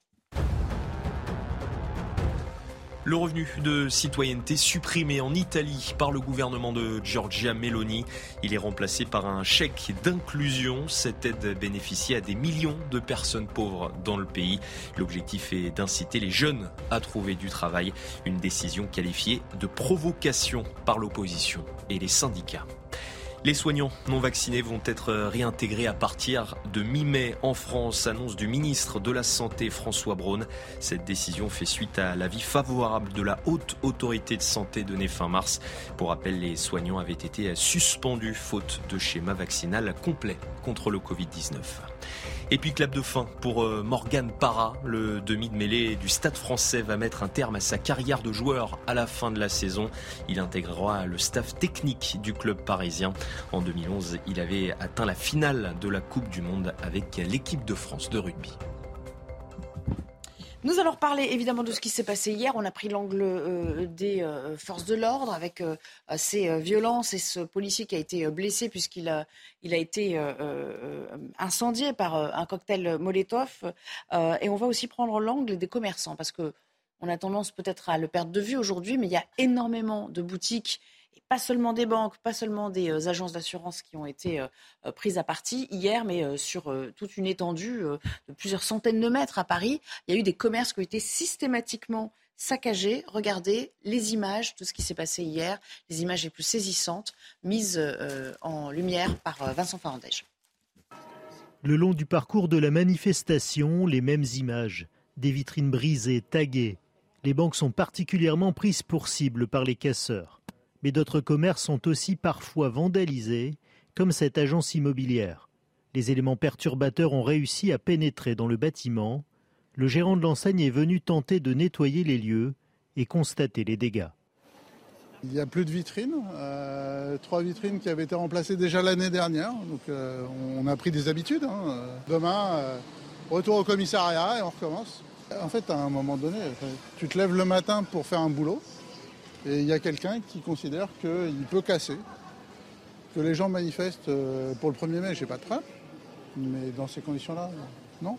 Le revenu de citoyenneté supprimé en Italie par le gouvernement de Giorgia Meloni. Il est remplacé par un chèque d'inclusion. Cette aide bénéficie à des millions de personnes pauvres dans le pays. L'objectif est d'inciter les jeunes à trouver du travail. Une décision qualifiée de provocation par l'opposition et les syndicats. Les soignants non vaccinés vont être réintégrés à partir de mi-mai en France, annonce du ministre de la Santé François Braun. Cette décision fait suite à l'avis favorable de la haute autorité de santé donnée fin mars. Pour rappel, les soignants avaient été suspendus faute de schéma vaccinal complet contre le Covid-19. Et puis clap de fin pour euh, Morgan Parra, le demi de mêlée du Stade français va mettre un terme à sa carrière de joueur à la fin de la saison. Il intégrera le staff technique du club parisien. En 2011, il avait atteint la finale de la Coupe du Monde avec l'équipe de France de rugby. Nous allons reparler évidemment de ce qui s'est passé hier. On a pris l'angle euh, des euh, forces de l'ordre avec euh, ces violences et ce policier qui a été blessé puisqu'il a, été incendié par un cocktail Molotov. et on va aussi prendre l'angle des commerçants parce que on a tendance peut-être à le perdre de vue aujourd'hui, mais il y a énormément de boutiques pas seulement des banques, pas seulement des euh, agences d'assurance qui ont été euh, euh, prises à partie hier, mais sur toute une étendue de plusieurs centaines de mètres à Paris. Il y a eu des commerces qui ont été systématiquement saccagés. Regardez les images de ce qui s'est passé hier, les images les plus saisissantes, mises en lumière par Vincent Farandège. Le long du parcours de la manifestation, les mêmes images, des vitrines brisées, taguées. Les banques sont particulièrement prises pour cible par les casseurs mais d'autres commerces sont aussi parfois vandalisés, comme cette agence immobilière. Les éléments perturbateurs ont réussi à pénétrer dans le bâtiment. Le gérant de l'enseigne est venu tenter de nettoyer les lieux et constater les dégâts. Il n'y a plus de vitrines, euh, trois vitrines qui avaient été remplacées déjà l'année dernière, donc euh, on a pris des habitudes. Hein. Demain, euh, retour au commissariat et on recommence. En fait, à un moment donné, tu te lèves le matin pour faire un boulot, et il y a quelqu'un qui considère qu'il peut casser, que les gens manifestent euh, pour le 1er mai, j'ai pas de train, mais dans ces conditions-là, non.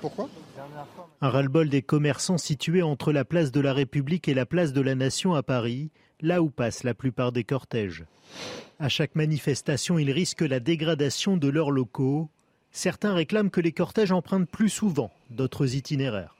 pourquoi? Un ras-le-bol des commerçants situés entre la place de la République et la place de la Nation à Paris, là où passent la plupart des cortèges. À chaque manifestation, ils risquent la dégradation de leurs locaux. Certains réclament que les cortèges empruntent plus souvent d'autres itinéraires.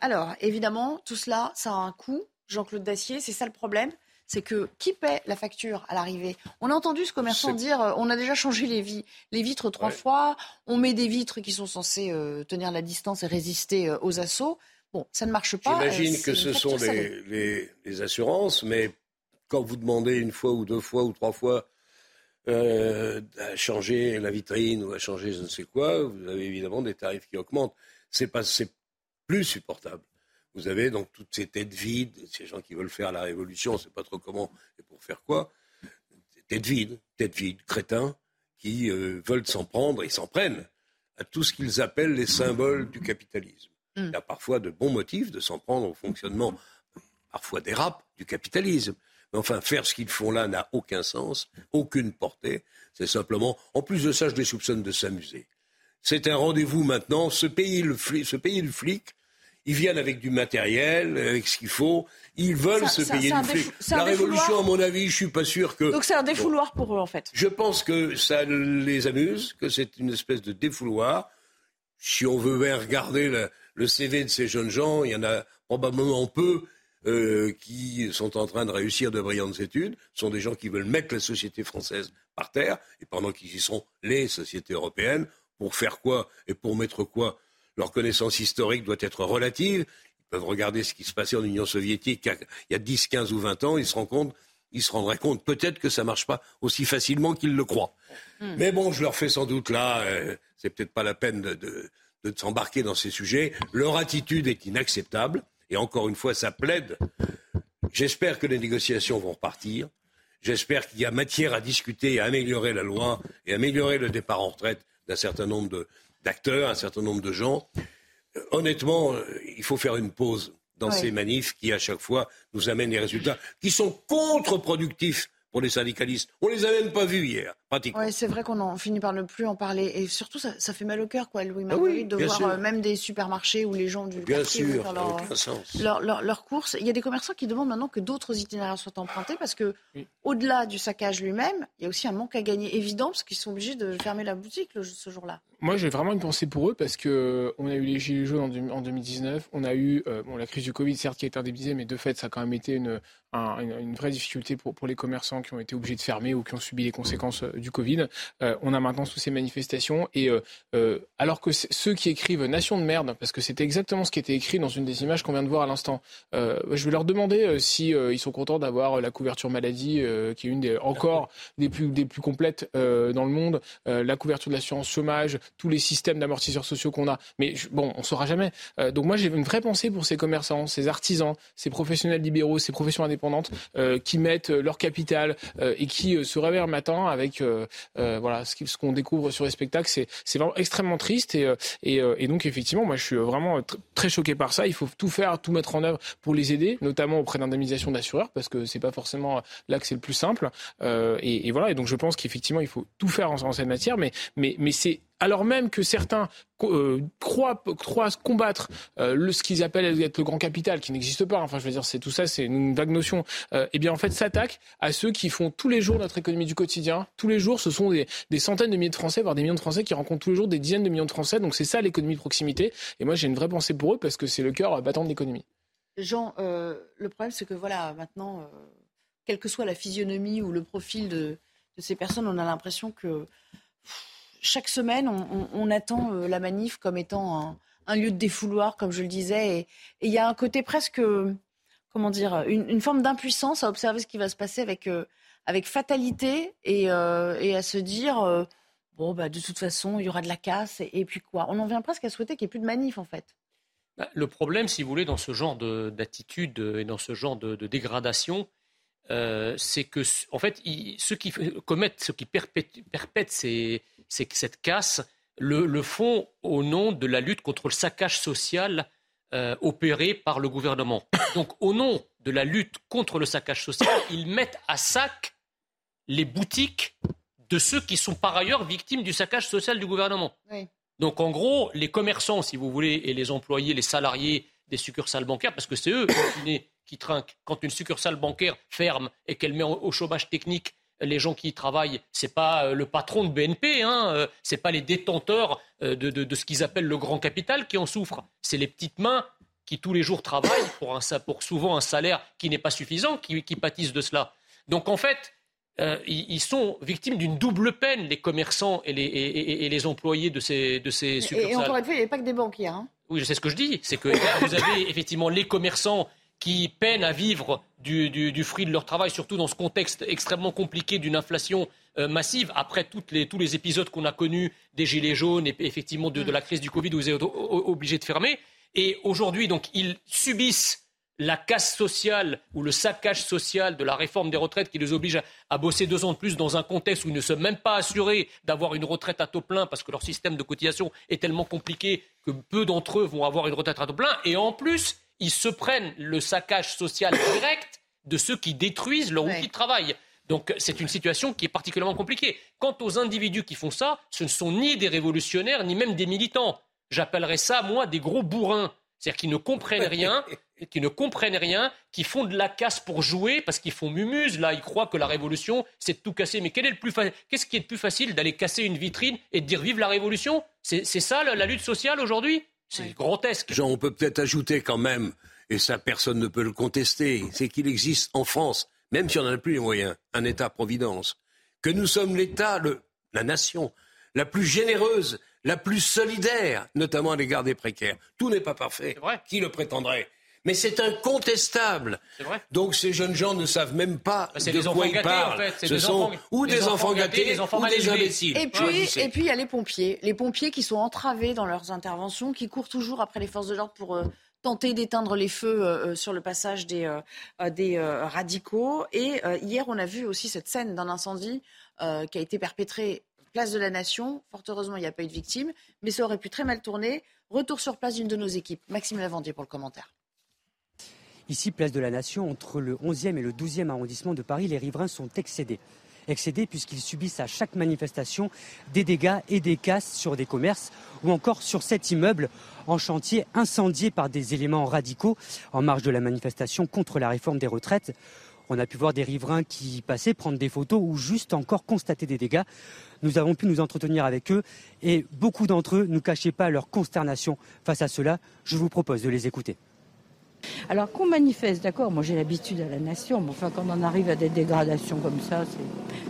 Alors, évidemment, tout cela, ça a un coût. Jean-Claude Dacier. C'est ça le problème c'est que qui paie la facture à l'arrivée? On a entendu ce commerçant dire euh, on a déjà changé les, les vitres trois fois, on met des vitres qui sont censées euh, tenir la distance et résister euh, aux assauts. Bon, ça ne marche pas. J'imagine que ce sont les, assurances, mais quand vous demandez une fois ou deux fois ou trois fois à changer la vitrine ou à changer je ne sais quoi, vous avez évidemment des tarifs qui augmentent. C'est pas, c'est plus supportable. Vous avez donc toutes ces têtes vides, ces gens qui veulent faire la révolution, on ne sait pas trop comment et pour faire quoi. Têtes vides, têtes vides, crétins, qui euh, veulent s'en prendre et s'en prennent à tout ce qu'ils appellent les symboles du capitalisme. Hmm. Il y a parfois de bons motifs de s'en prendre au fonctionnement, parfois des raps, du capitalisme. Mais enfin, faire ce qu'ils font là n'a aucun sens, aucune portée. C'est simplement, en plus de ça, je les soupçonne de s'amuser. C'est un rendez-vous maintenant. Ce pays, le ce pays du flic, ils viennent avec du matériel, avec ce qu'il faut. Ils veulent se payer du fric. La révolution, à mon avis, je suis pas sûr que. Donc c'est un défouloir pour eux, en fait. Je pense que ça les amuse, que c'est une espèce de défouloir. Si on veut bien regarder le, CV de ces jeunes gens, il y en a probablement peu euh, qui sont en train de réussir de brillantes études. Ce sont des gens qui veulent mettre la société française par terre, et pendant qu'ils y sont les sociétés européennes, pour faire quoi et pour mettre quoi leur connaissance historique doit être relative. Ils peuvent regarder ce qui se passait en Union soviétique il y a 10, 15 ou 20 ans. Ils se rendent compte, ils se rendraient compte peut-être que ça ne marche pas aussi facilement qu'ils le croient. Hmm. Mais bon, je leur fais sans doute là, euh, c'est peut-être pas la peine de, de, de s'embarquer dans ces sujets. Leur attitude est inacceptable. Et encore une fois, ça plaide. J'espère que les négociations vont repartir. J'espère qu'il y a matière à discuter et à améliorer la loi et améliorer le départ en retraite d'un certain nombre de, d'acteurs, un certain nombre de gens. Euh, honnêtement, euh, il faut faire une pause dans ces manifs qui, à chaque fois, nous amènent des résultats qui sont contre-productifs pour les syndicalistes. On les a même pas vus hier, pratiquement. Oui, c'est vrai qu'on en finit par ne plus en parler. Et surtout, ça, fait mal au cœur, quoi, Louis ah Marguerite, de voir euh, même des supermarchés où les gens du bien quartier sûr, faire leur, leur, courses. Il y a des commerçants qui demandent maintenant que d'autres itinéraires soient empruntés parce que, au-delà du saccage lui-même, il y a aussi un manque à gagner évident parce qu'ils sont obligés de fermer la boutique ce jour-là. Moi, j'ai vraiment une pensée pour eux parce que on a eu les gilets jaunes en, 2019, on a eu bon, la crise du Covid, certes, qui a été indemnisée, mais de fait, ça a quand même été une, une, vraie difficulté pour, pour les commerçants qui ont été obligés de fermer ou qui ont subi les conséquences du Covid. on a maintenant toutes ces manifestations et alors que ceux qui écrivent Nation de merde, parce que c'était exactement ce qui était écrit dans une des images qu'on vient de voir à l'instant, je vais leur demander si ils sont contents d'avoir la couverture maladie, qui est une des encore des plus des plus complètes dans le monde, la couverture de l'assurance chômage, tous les systèmes d'amortisseurs sociaux qu'on a. Mais bon, on saura jamais. Euh, donc moi, j'ai une vraie pensée pour ces commerçants, ces artisans, ces professionnels libéraux, ces professions indépendantes euh, qui mettent leur capital euh, et qui se réveillent un matin avec voilà ce qu'on découvre sur les spectacles. C'est vraiment extrêmement triste et, et, donc effectivement, moi, je suis vraiment très choqué par ça. Il faut tout faire, tout mettre en œuvre pour les aider, notamment auprès d'indemnisation d'assureurs, parce que c'est pas forcément là que c'est le plus simple. Et, et, voilà. Et donc je pense qu'effectivement, il faut tout faire en, en cette matière, mais mais mais c'est alors même que certains euh, croient, combattre euh, le, ce qu'ils appellent être le grand capital, qui n'existe pas. Enfin, je veux dire, c'est tout ça, c'est une vague notion. Euh, eh bien, en fait, s'attaquent à ceux qui font tous les jours notre économie du quotidien. Tous les jours, ce sont des, centaines de milliers de Français, voire des millions de Français qui rencontrent tous les jours des dizaines de millions de Français. Donc, c'est ça l'économie de proximité. Et moi, j'ai une vraie pensée pour eux parce que c'est le cœur battant de l'économie. Jean, le problème, c'est que voilà, maintenant, quelle que soit la physionomie ou le profil de ces personnes, on a l'impression que chaque semaine, on, attend euh, la manif comme étant un, lieu de défouloir, comme je le disais. Et il y a un côté presque, comment dire, une, forme d'impuissance à observer ce qui va se passer avec, euh, avec fatalité et, euh, à se dire, bon, bah, de toute façon, il y aura de la casse. Et, puis quoi On en vient presque à souhaiter qu'il n'y ait plus de manif, en fait. Bah, le problème, si vous voulez, dans ce genre d'attitude et dans ce genre de, dégradation, c'est que, en fait, ceux qui commettent, ceux qui perpètent ces, c'est que cette casse le, font au nom de la lutte contre le saccage social euh, opéré par le gouvernement. Donc, au nom de la lutte contre le saccage social, ils mettent à sac les boutiques de ceux qui sont par ailleurs victimes du saccage social du gouvernement. Donc, en gros, les commerçants, si vous voulez, et les employés, les salariés des succursales bancaires, parce que c'est eux qui trinquent. Quand une succursale bancaire ferme et qu'elle met au chômage technique les gens qui y travaillent, c'est pas euh, le patron de BNP, hein, euh, c'est pas les détenteurs euh, de, ce qu'ils appellent le grand capital qui en souffrent. C'est les petites mains qui tous les jours travaillent pour, un, pour souvent un salaire qui n'est pas suffisant, qui, pâtissent de cela. Donc en fait, ils, sont victimes d'une double peine, les commerçants et les, et, les employés de ces, de ces succursales. Et encore une fois, il n'y avait pas que des banquiers. Hein. Oui, je sais ce que je dis. C'est que vous avez effectivement les commerçants qui peinent à vivre du, fruit de leur travail, surtout dans ce contexte extrêmement compliqué d'une inflation euh, massive, après les, tous les épisodes qu'on a connus des Gilets jaunes et effectivement de, la crise du Covid où ils étaient obligés de fermer. Et aujourd'hui, donc, ils subissent la casse sociale ou le saccage social de la réforme des retraites qui les oblige à, bosser deux ans de plus dans un contexte où ils ne sont même pas assurés d'avoir une retraite à taux plein parce que leur système de cotisation est tellement compliqué que peu d'entre eux vont avoir une retraite à taux plein. Et en plus, ils se prennent le saccage social direct de ceux qui détruisent leur outil de travail. Donc c'est une situation qui est particulièrement compliquée. Quant aux individus qui font ça, ce ne sont ni des révolutionnaires, ni même des militants. J'appellerais ça, moi, des gros bourrins. C'est-à-dire qui ne comprennent rien, qui ne comprennent rien, qui font de la casse pour jouer parce qu'ils font mumuse. Là, ils croient que la révolution, c'est de tout casser. Mais quel est le plus qu'est-ce qui est le plus facile d'aller casser une vitrine et de dire vive la révolution? C'est ça la lutte sociale aujourd'hui? C'est grotesque. Jean, on peut peut-être ajouter quand même, et ça personne ne peut le contester, c'est qu'il existe en France, même si on n'en a plus les moyens, un État-providence, que nous sommes l'État, la nation, la plus généreuse, la plus solidaire, notamment à l'égard des précaires. Tout n'est pas parfait. Qui le prétendrait? Mais c'est incontestable. Vrai. Donc ces jeunes gens ne savent même pas bah, de quoi ils parlent. En fait. Ce sont ou des, enfants, gâtés, des enfants ou des imbéciles. Et puis, et puis il y a les pompiers, les pompiers qui sont entravés dans leurs interventions, qui courent toujours après les forces de l'ordre pour euh, tenter d'éteindre les feux euh, euh, sur le passage des, des radicaux. Et hier, on a vu aussi cette scène d'un incendie qui a été perpétré place de la Nation. Fort heureusement, il n'y a pas eu de victimes, mais ça aurait pu très mal tourner. Retour sur place d'une de nos équipes. Maxime Lavandier pour le commentaire. Ici, place de la Nation, entre le 11e et le 12e arrondissement de Paris, les riverains sont excédés. Excédés puisqu'ils subissent à chaque manifestation des dégâts et des casses sur des commerces ou encore sur cet immeuble en chantier incendié par des éléments radicaux en marge de la manifestation contre la réforme des retraites. On a pu voir des riverains qui passaient prendre des photos ou juste encore constater des dégâts. Nous avons pu nous entretenir avec eux et beaucoup d'entre eux ne cachaient pas leur consternation face à cela. Je vous propose de les écouter. Alors qu'on manifeste, d'accord, moi j'ai l'habitude à la nation, mais enfin quand on arrive à des dégradations comme ça,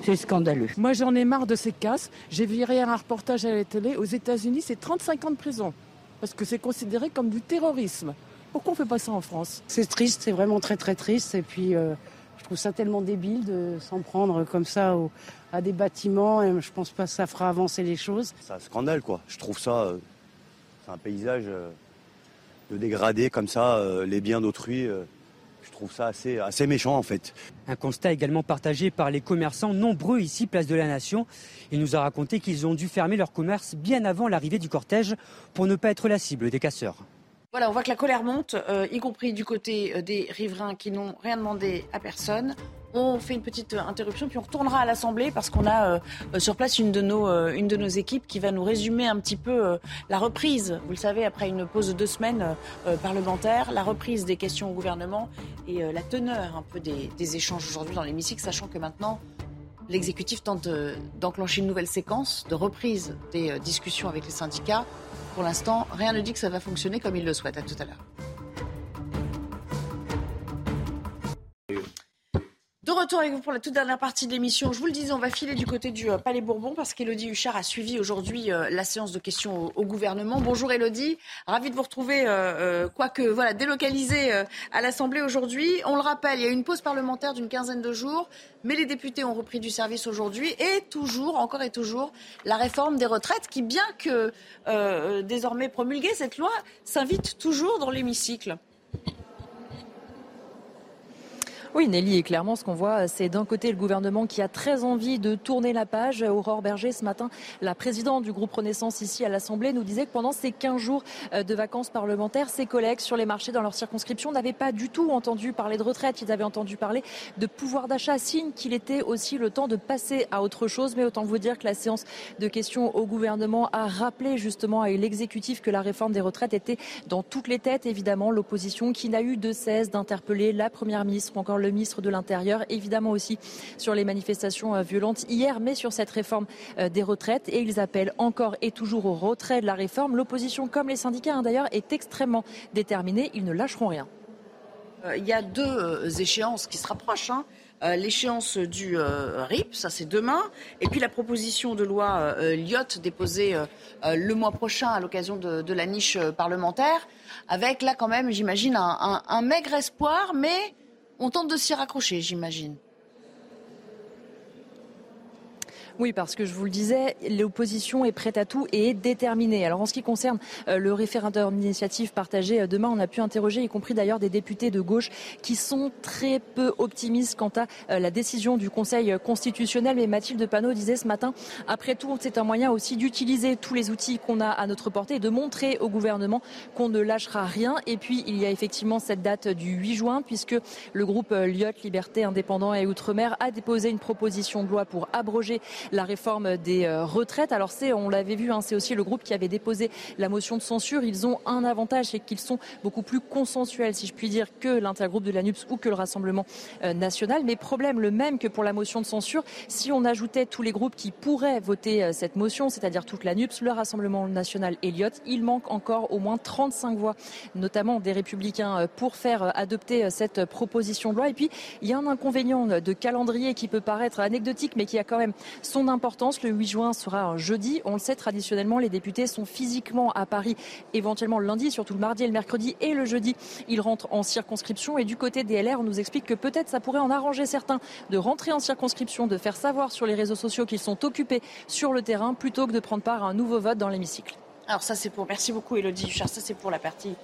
c'est scandaleux. Moi j'en ai marre de ces casses. J'ai vu hier un reportage à la télé, aux États-Unis c'est 35 ans de prison, parce que c'est considéré comme du terrorisme. Pourquoi on fait pas ça en France? C'est triste, c'est vraiment très très triste, et puis euh, je trouve ça tellement débile de s'en prendre comme ça à des bâtiments, et je pense pas que ça fera avancer les choses. C'est un scandale quoi, je trouve ça, euh, c'est un paysage... Euh, de dégrader comme ça euh, les biens d'autrui. Euh, je trouve ça assez, assez méchant en fait. Un constat également partagé par les commerçants nombreux ici, place de la Nation. Il nous a raconté qu'ils ont dû fermer leur commerce bien avant l'arrivée du cortège pour ne pas être la cible des casseurs. Voilà, on voit que la colère monte, euh, y compris du côté des riverains qui n'ont rien demandé à personne. On fait une petite interruption, puis on retournera à l'Assemblée parce qu'on a euh, sur place une de, nos, euh, équipes qui va nous résumer un petit peu euh, la reprise, vous le savez, après une pause de deux semaines parlementaire, la reprise des questions au gouvernement et la teneur un peu des, des échanges aujourd'hui dans l'hémicycle, sachant que maintenant, l'exécutif tente d'enclencher une nouvelle séquence de reprise des discussions avec les syndicats. Pour l'instant, rien ne dit que ça va fonctionner comme il le souhaite. À tout à l'heure. De retour avec vous pour la toute dernière partie de l'émission. Je vous le disais, on va filer du côté du euh, Palais Bourbon parce qu'Elodie Huchard a suivi aujourd'hui euh, la séance de questions au, gouvernement. Bonjour Elodie, ravi de vous retrouver, euh, quoique voilà, délocalisée à l'Assemblée aujourd'hui. On le rappelle, il y a eu une pause parlementaire d'une quinzaine de jours, mais les députés ont repris du service aujourd'hui et toujours, encore et toujours, la réforme des retraites qui, bien que désormais promulguée, cette loi s'invite toujours dans l'hémicycle. Oui, Nelly, et clairement, ce qu'on voit, c'est d'un côté le gouvernement qui a très envie de tourner la page. Aurore Berger, ce matin, la présidente du groupe Renaissance ici à l'Assemblée, nous disait que pendant ces 15 jours euh, de vacances parlementaires, ses collègues sur les marchés dans leur circonscription n'avaient pas du tout entendu parler de retraite. Ils avaient entendu parler de pouvoir d'achat, signe qu'il était aussi le temps de passer à autre chose. Mais autant vous dire que la séance de questions au gouvernement a rappelé justement à l'exécutif que la réforme des retraites était dans toutes les têtes. Évidemment, l'opposition qui n'a eu de cesse d'interpeller la première ministre encore le ministre de l'Intérieur, évidemment aussi sur les manifestations euh, violentes hier, mais sur cette réforme euh, des retraites. Et ils appellent encore et toujours au retrait de la réforme. L'opposition, comme les syndicats hein, d'ailleurs, est extrêmement déterminée. Ils ne lâcheront rien. Euh, il y a deux échéances qui se rapprochent. Hein. l'échéance du RIP, ça c'est demain, et puis la proposition de loi Lyotte déposée le mois prochain à l'occasion de, la niche parlementaire, avec là quand même, j'imagine, un, maigre espoir, mais on tente de s'y raccrocher, j'imagine. Oui, parce que je vous le disais, l'opposition est prête à tout et est déterminée. Alors en ce qui concerne euh, le référendum d'initiative partagé, euh, demain on a pu interroger, y compris d'ailleurs des députés de gauche, qui sont très peu optimistes quant à euh, la décision du Conseil constitutionnel. Mais Mathilde Panot disait ce matin, après tout, c'est un moyen aussi d'utiliser tous les outils qu'on a à notre portée et de montrer au gouvernement qu'on ne lâchera rien. Et puis il y a effectivement cette date du 8 juin, puisque le groupe Lyotte, Liberté, Indépendant et Outre-mer a déposé une proposition de loi pour abroger la réforme des euh, retraites. Alors c'est, on l'avait vu, hein, c'est aussi le groupe qui avait déposé la motion de censure. Ils ont un avantage, c'est qu'ils sont beaucoup plus consensuels, si je puis dire, que l'intergroupe de l'ANUPS ou que le Rassemblement euh, national. Mais problème le même que pour la motion de censure, si on ajoutait tous les groupes qui pourraient voter euh, cette motion, c'est-à-dire toute l'ANUPS, le Rassemblement national Elliott, il manque encore au moins 35 voix, notamment des républicains, pour faire adopter cette proposition de loi. Et puis, il y a un inconvénient de calendrier qui peut paraître anecdotique, mais qui a quand même son importance. Le 8 juin sera un jeudi. On le sait, traditionnellement, les députés sont physiquement à Paris, éventuellement le lundi, surtout le mardi et le mercredi. Et le jeudi, ils rentrent en circonscription. Et du côté des LR, on nous explique que peut-être ça pourrait en arranger certains de rentrer en circonscription, de faire savoir sur les réseaux sociaux qu'ils sont occupés sur le terrain, plutôt que de prendre part à un nouveau vote dans l'hémicycle. Alors ça, c'est pour... Merci beaucoup, Elodie Huchard. Ça, c'est pour la partie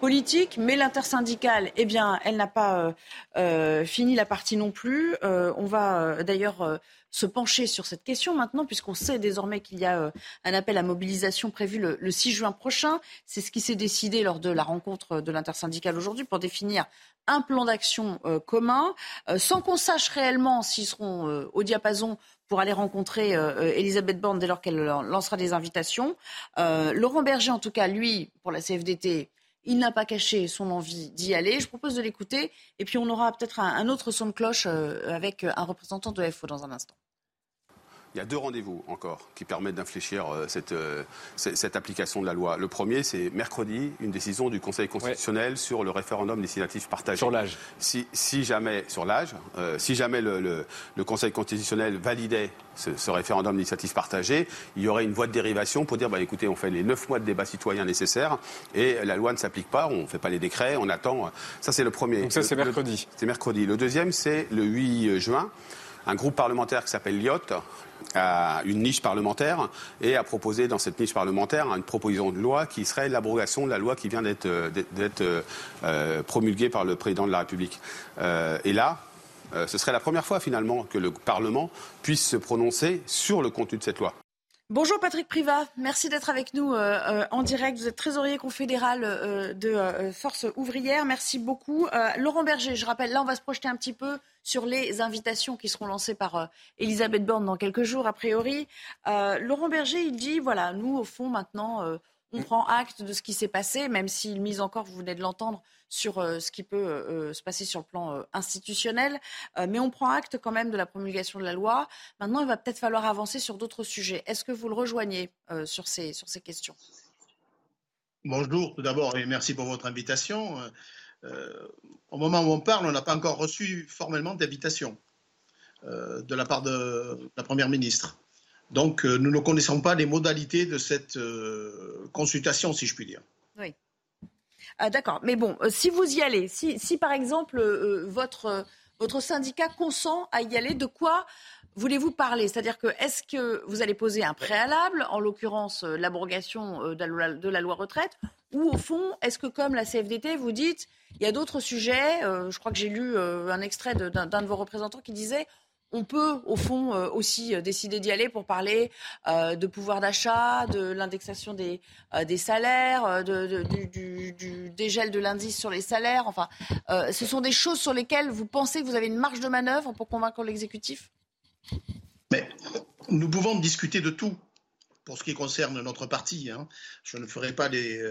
politique, mais l'intersyndicale, eh bien, elle n'a pas euh, euh, fini la partie non plus. Euh, on va d'ailleurs se pencher sur cette question maintenant, puisqu'on sait désormais qu'il y a euh, un appel à mobilisation prévu le, 6 juin prochain. C'est ce qui s'est décidé lors de la rencontre de l'intersyndicale aujourd'hui pour définir un plan d'action euh, commun, euh, sans qu'on sache réellement s'ils seront au diapason pour aller rencontrer Elisabeth Borne dès lors qu'elle lancera des invitations. Laurent Berger, en tout cas, lui, pour la CFDT, Il n'a pas caché son envie d'y aller. Je propose de l'écouter. Et puis on aura peut-être un, autre son de cloche avec un représentant de FO dans un instant. Il y a deux rendez-vous encore qui permettent d'infléchir euh, euh, cette, application de la loi. Le premier, c'est mercredi, une décision du Conseil constitutionnel sur le référendum législatif partagé. Sur l'âge. Si, si, jamais, sur l'âge, euh, si jamais le, le, Conseil constitutionnel validait ce, référendum législatif partagé, il y aurait une voie de dérivation pour dire, bah, écoutez, on fait les neuf mois de débat citoyen nécessaires et la loi ne s'applique pas, on ne fait pas les décrets, on attend. Ça, c'est le premier. Donc ça, c'est mercredi. C'est mercredi. Le deuxième, c'est le 8 juin un groupe parlementaire qui s'appelle LIOT a une niche parlementaire et a proposé dans cette niche parlementaire une proposition de loi qui serait l'abrogation de la loi qui vient d'être euh, promulguée par le président de la République. Euh, et là, euh, ce serait la première fois finalement que le Parlement puisse se prononcer sur le contenu de cette loi. Bonjour Patrick Privat, merci d'être avec nous en direct. Vous êtes trésorier confédéral de Force ouvrière. Merci beaucoup. Laurent Berger, je rappelle, là on va se projeter un petit peu sur les invitations qui seront lancées par euh, Elisabeth Borne dans quelques jours, a priori. Euh, Laurent Berger, il dit, voilà, nous, au fond, maintenant, euh, on prend acte de ce qui s'est passé, même s'il mise encore, vous venez de l'entendre, sur ce qui peut se passer sur le plan institutionnel. mais on prend acte quand même de la promulgation de la loi. Maintenant, il va peut-être falloir avancer sur d'autres sujets. Est-ce que vous le rejoignez sur, ces, sur ces questions? Bonjour tout d'abord et merci pour votre invitation. Euh, au moment où on parle, on n'a pas encore reçu formellement d'invitation euh, de la part de la Première ministre. Donc, euh, nous ne connaissons pas les modalités de cette consultation, si je puis dire. Oui. Ah, D'accord. Mais bon, si vous y allez, si, si par exemple votre, votre syndicat consent à y aller, de quoi voulez-vous parler? C'est-à-dire que est-ce que vous allez poser un préalable, en l'occurrence l'abrogation de, la loi retraite, ou au fond, est-ce que comme la CFDT, vous dites, il y a d'autres sujets, euh, je crois que j'ai lu euh, un extrait d'un de, vos représentants qui disait, on peut au fond euh, aussi décider d'y aller pour parler de pouvoir d'achat, de l'indexation des, salaires, du, dégel de l'indice sur les salaires. Enfin, ce sont des choses sur lesquelles vous pensez que vous avez une marge de manœuvre pour convaincre l'exécutif? Mais nous pouvons discuter de tout pour ce qui concerne notre parti. Hein. Je ne ferai pas les,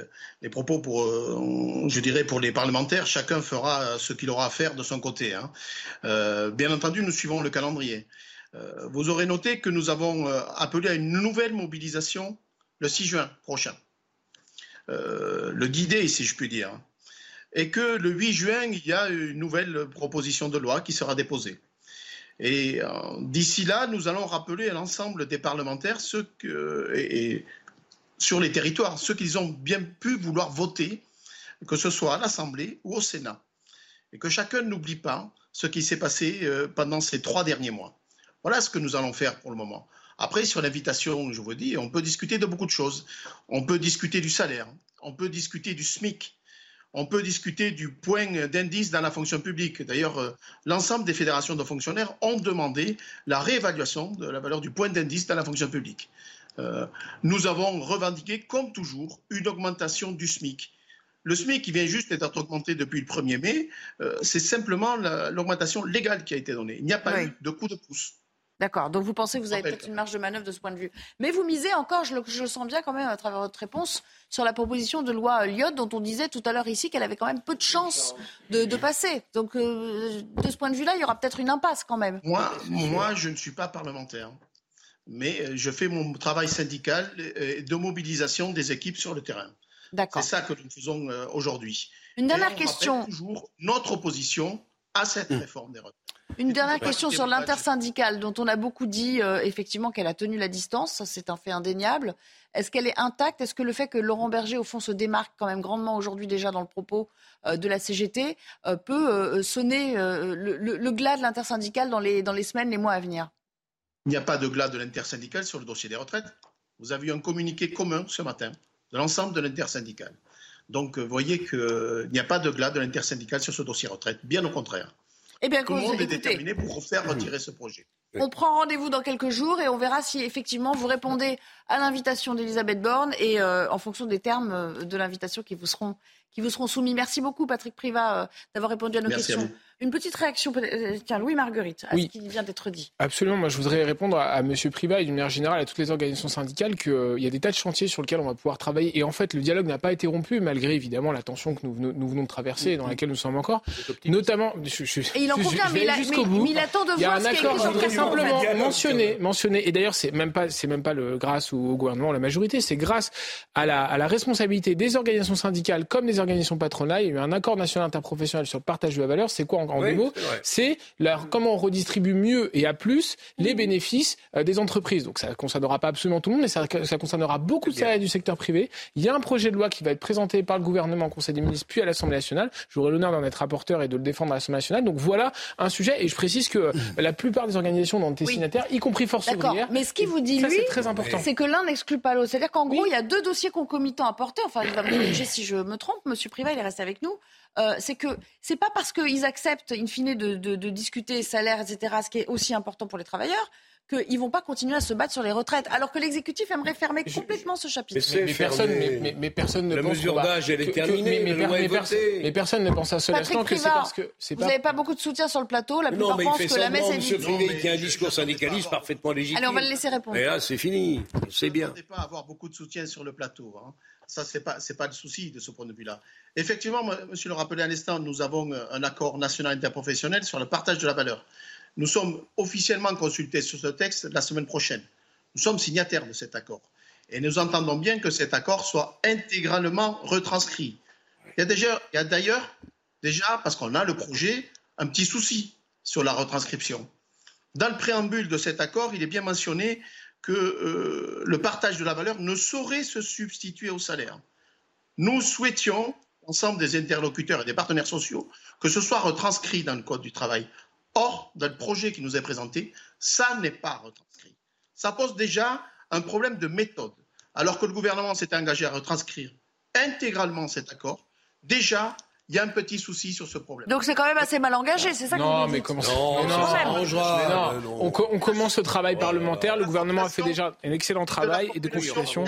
propos pour, euh, je dirais, pour les parlementaires. Chacun fera ce qu'il aura à faire de son côté. Hein. Euh, bien entendu, nous suivons le calendrier. Euh, vous aurez noté que nous avons appelé à une nouvelle mobilisation le 6 juin prochain. le 10 si je puis dire. Et que le 8 juin, il y a une nouvelle proposition de loi qui sera déposée. Et euh, d'ici là, nous allons rappeler à l'ensemble des parlementaires et, sur les territoires, ce qu'ils ont bien pu vouloir voter, que ce soit à l'Assemblée ou au Sénat. Et que chacun n'oublie pas ce qui s'est passé euh, pendant ces trois derniers mois. Voilà ce que nous allons faire pour le moment. Après, sur l'invitation, je vous dis, on peut discuter de beaucoup de choses. On peut discuter du salaire, on peut discuter du SMIC, on peut discuter du point d'indice dans la fonction publique. D'ailleurs, euh, l'ensemble des fédérations de fonctionnaires ont demandé la réévaluation de la valeur du point d'indice dans la fonction publique. Euh, nous avons revendiqué, comme toujours, une augmentation du SMIC. Le SMIC qui vient juste d'être augmenté depuis le 1er mai, euh, c'est simplement l'augmentation légale qui a été donnée. Il n'y a pas eu de coup de pouce. D'accord. Donc vous pensez que vous avez peut-être une marge de manœuvre de ce point de vue. Mais vous misez encore, je le, sens bien quand même à travers votre réponse, sur la proposition de loi Lyot dont on disait tout à l'heure ici qu'elle avait quand même peu de chances de, passer. Donc euh, de ce point de vue-là, il y aura peut-être une impasse quand même. Moi, moi, je ne suis pas parlementaire. Mais euh, je fais mon travail syndical euh, de mobilisation des équipes sur le terrain. D'accord. C'est ça que nous faisons aujourd'hui. Une dernière question. toujours notre opposition à cette mmh. réforme des retraites. Une dernière question sur l'intersyndicale, dont on a beaucoup dit euh, effectivement qu'elle a tenu la distance, c'est un fait indéniable. Est-ce qu'elle est intacte? Est-ce que le fait que Laurent Berger, au fond, se démarque quand même grandement aujourd'hui déjà dans le propos euh, de la CGT, euh, peut sonner le, glas de l'intersyndicale dans les, dans les semaines, les mois à venir? Il n'y a pas de glas de l'intersyndicale sur le dossier des retraites. Vous avez eu un communiqué commun ce matin de l'ensemble de l'intersyndicale. Donc, vous voyez qu'il n'y a pas de glas de l'intersyndicale sur ce dossier retraite, bien au contraire. Eh bien, Tout le monde est déterminé pour faire retirer ce projet. On prend rendez-vous dans quelques jours et on verra si effectivement vous répondez à l'invitation d'Elisabeth Borne et euh, en fonction des termes euh, de l'invitation qui vous seront qui vous seront soumis. Merci beaucoup, Patrick Privat, euh, d'avoir répondu à nos questions. Une petite réaction, euh, tiens, Louis Marguerite, à ce qui vient d'être dit. Absolument. Moi, je voudrais répondre à, M. Privat et d'une manière générale à toutes les organisations syndicales qu'il euh, y a des tas de chantiers sur lesquels on va pouvoir travailler. Et en fait, le dialogue n'a pas été rompu, malgré évidemment la tension que nous, nous, venons de traverser et dans laquelle nous sommes encore. Notamment, je, et il en convient, mais, il, il attend de voir Il y a un accord, voudrais simplement mentionner, mentionner. Et d'ailleurs, c'est même pas, c'est même pas le grâce au, gouvernement, la majorité, c'est grâce à la, à la responsabilité des organisations syndicales comme des organisations patronales. Il y a eu un accord national interprofessionnel sur le partage de la valeur. C'est quoi en, en deux mots c'est comment on redistribue mieux et à plus les mmh. bénéfices euh, des entreprises. Donc ça ne concernera pas absolument tout le monde, mais ça, concernera beaucoup de salariés du secteur privé. Il y a un projet de loi qui va être présenté par le gouvernement au Conseil des ministres puis à l'Assemblée nationale. J'aurai l'honneur d'en être rapporteur et de le défendre à l'Assemblée nationale. Donc voilà un sujet. Et je précise que mmh. la plupart des organisations dont été signataires, y compris Force ouvrière. Mais ce qui vous dit, lui, c'est que l'un n'exclut pas l'autre. C'est-à-dire qu'en gros, il y a deux dossiers concomitants à porter. Enfin, il va me corriger si je me trompe. Monsieur Privat, il est resté avec nous. Euh, c'est que c'est pas parce qu'ils acceptent, in fine, de, de, de, discuter salaire, etc., ce qui est aussi important pour les travailleurs, qu'ils ne vont pas continuer à se battre sur les retraites, alors que l'exécutif aimerait fermer complètement ce chapitre. Mais, personne, mais, personne ne La mesure d'âge, elle est terminée. mais, personne ne pense à cela. que c'est parce que Vous n'avez pas beaucoup de soutien sur le plateau. La plupart pensent que la messe est vide. Privé qui a un discours syndicaliste parfaitement légitime. Allez, on va le laisser répondre. Mais là, c'est fini. C'est bien. Vous ne pas avoir beaucoup de soutien sur le plateau. Hein. Ça, ce n'est pas, pas le souci de ce point de vue-là. Effectivement, monsieur le rappelait à l'instant, nous avons un accord national interprofessionnel sur le partage de la valeur. Nous sommes officiellement consultés sur ce texte la semaine prochaine. Nous sommes signataires de cet accord. Et nous entendons bien que cet accord soit intégralement retranscrit. Il y a d'ailleurs, déjà, parce qu'on a le projet, un petit souci sur la retranscription. Dans le préambule de cet accord, il est bien mentionné que euh, le partage de la valeur ne saurait se substituer au salaire. Nous souhaitions, ensemble des interlocuteurs et des partenaires sociaux, que ce soit retranscrit dans le Code du travail. Or, dans le projet qui nous est présenté, ça n'est pas retranscrit. Ça pose déjà un problème de méthode. Alors que le gouvernement s'est engagé à retranscrire intégralement cet accord, déjà, il y a un petit souci sur ce problème. Donc c'est quand même assez mal engagé, c'est ça Non, mais comment non, non, on, on, commence le travail parlementaire. Le gouvernement a fait déjà un excellent travail et de consultation.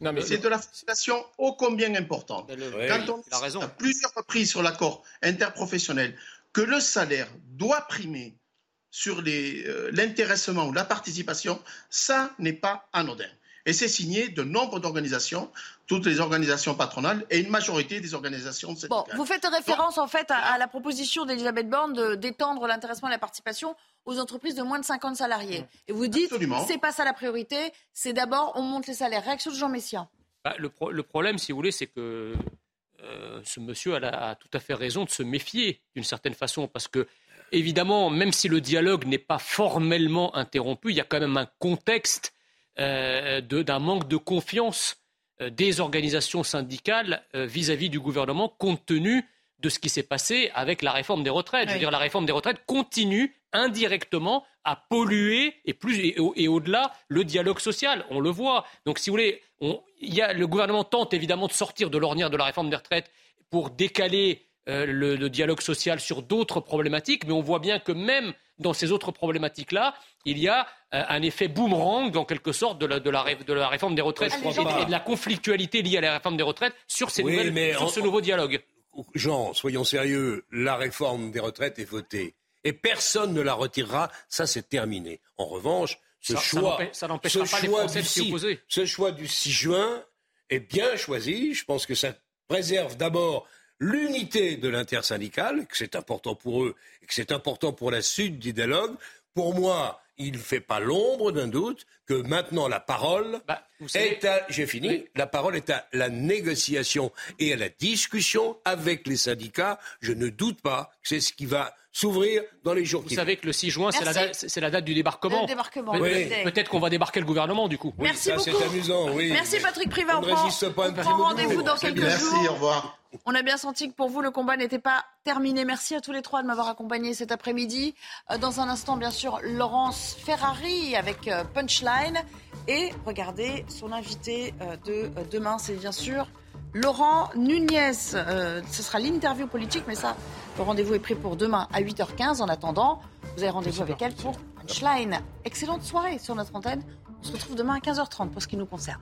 Non, mais c'est de la frustration ô combien importante. Quand on a plusieurs reprises sur l'accord interprofessionnel que le salaire doit primer sur euh, l'intéressement ou la participation, ça n'est pas anodin. Et c'est signé de nombre d'organisations, toutes les organisations patronales et une majorité des organisations syndicales. Bon, vous faites référence en fait à, la proposition d'Elisabeth Borne d'étendre l'intéressement et la participation aux entreprises de moins de 50 salariés. Mmh. Et vous dites, c'est pas ça la priorité, c'est d'abord on monte les salaires. Réaction de Jean Messia. Bah, le, problème, si vous voulez, c'est que euh, ce monsieur a, a, tout à fait raison de se méfier d'une certaine façon, parce que évidemment, même si le dialogue n'est pas formellement interrompu, il y a quand même un contexte euh, d'un manque de confiance euh, des organisations syndicales euh, vis-à-vis du gouvernement compte tenu de ce qui s'est passé avec la réforme des retraites. Je veux dire, la réforme des retraites continue indirectement à polluer et, plus, et, au-delà le dialogue social. On le voit. Donc, si vous voulez, y a, le gouvernement tente évidemment de sortir de l'ornière de la réforme des retraites pour décaler le, dialogue social sur d'autres problématiques, mais on voit bien que même dans ces autres problématiques-là, il y a euh, un effet boomerang, en quelque sorte, de la, de la, de la réforme des retraites et de la conflictualité liée à la réforme des retraites sur, ces nouvelles, sur ce nouveau dialogue. Jean, soyons sérieux, la réforme des retraites est votée. Et personne ne la retirera, ça c'est terminé. En revanche, ce choix, ça n'empêchera pas les Français de s'y opposer. Ce choix du 6 juin est bien choisi. Je pense que ça préserve d'abord l'unité de l'intersyndicale, que c'est important pour eux et que c'est important pour la suite du dialogue. Pour moi, il ne fait pas l'ombre d'un doute que maintenant la parole bah, est à, j'ai fini, la parole est à la négociation et à la discussion avec les syndicats. Je ne doute pas que c'est ce qui va s'ouvrir dans les jours Vous savez que le 6 juin, c'est la, date, la date du débarquement. débarquement. Peut-être qu'on va débarquer le gouvernement, du coup. Merci beaucoup. C'est amusant, oui. Merci Patrick Privat. On, on prend rendez-vous dans quelques Merci, jours. Merci, au revoir. On a bien senti que pour vous, le combat n'était pas terminé. Merci à tous les trois de m'avoir accompagné cet après-midi. Euh, dans un instant, bien sûr, Laurence Ferrari avec euh, Punchline. Et regardez, son invité euh, de demain, c'est bien sûr Laurent Nunez. ce sera l'interview politique, mais ça, le rendez-vous est pris pour demain à 8h15. En attendant, vous avez rendez-vous avec elle pour Punchline. Excellente soirée sur notre antenne. On se retrouve demain à 15h30 pour ce qui nous concerne.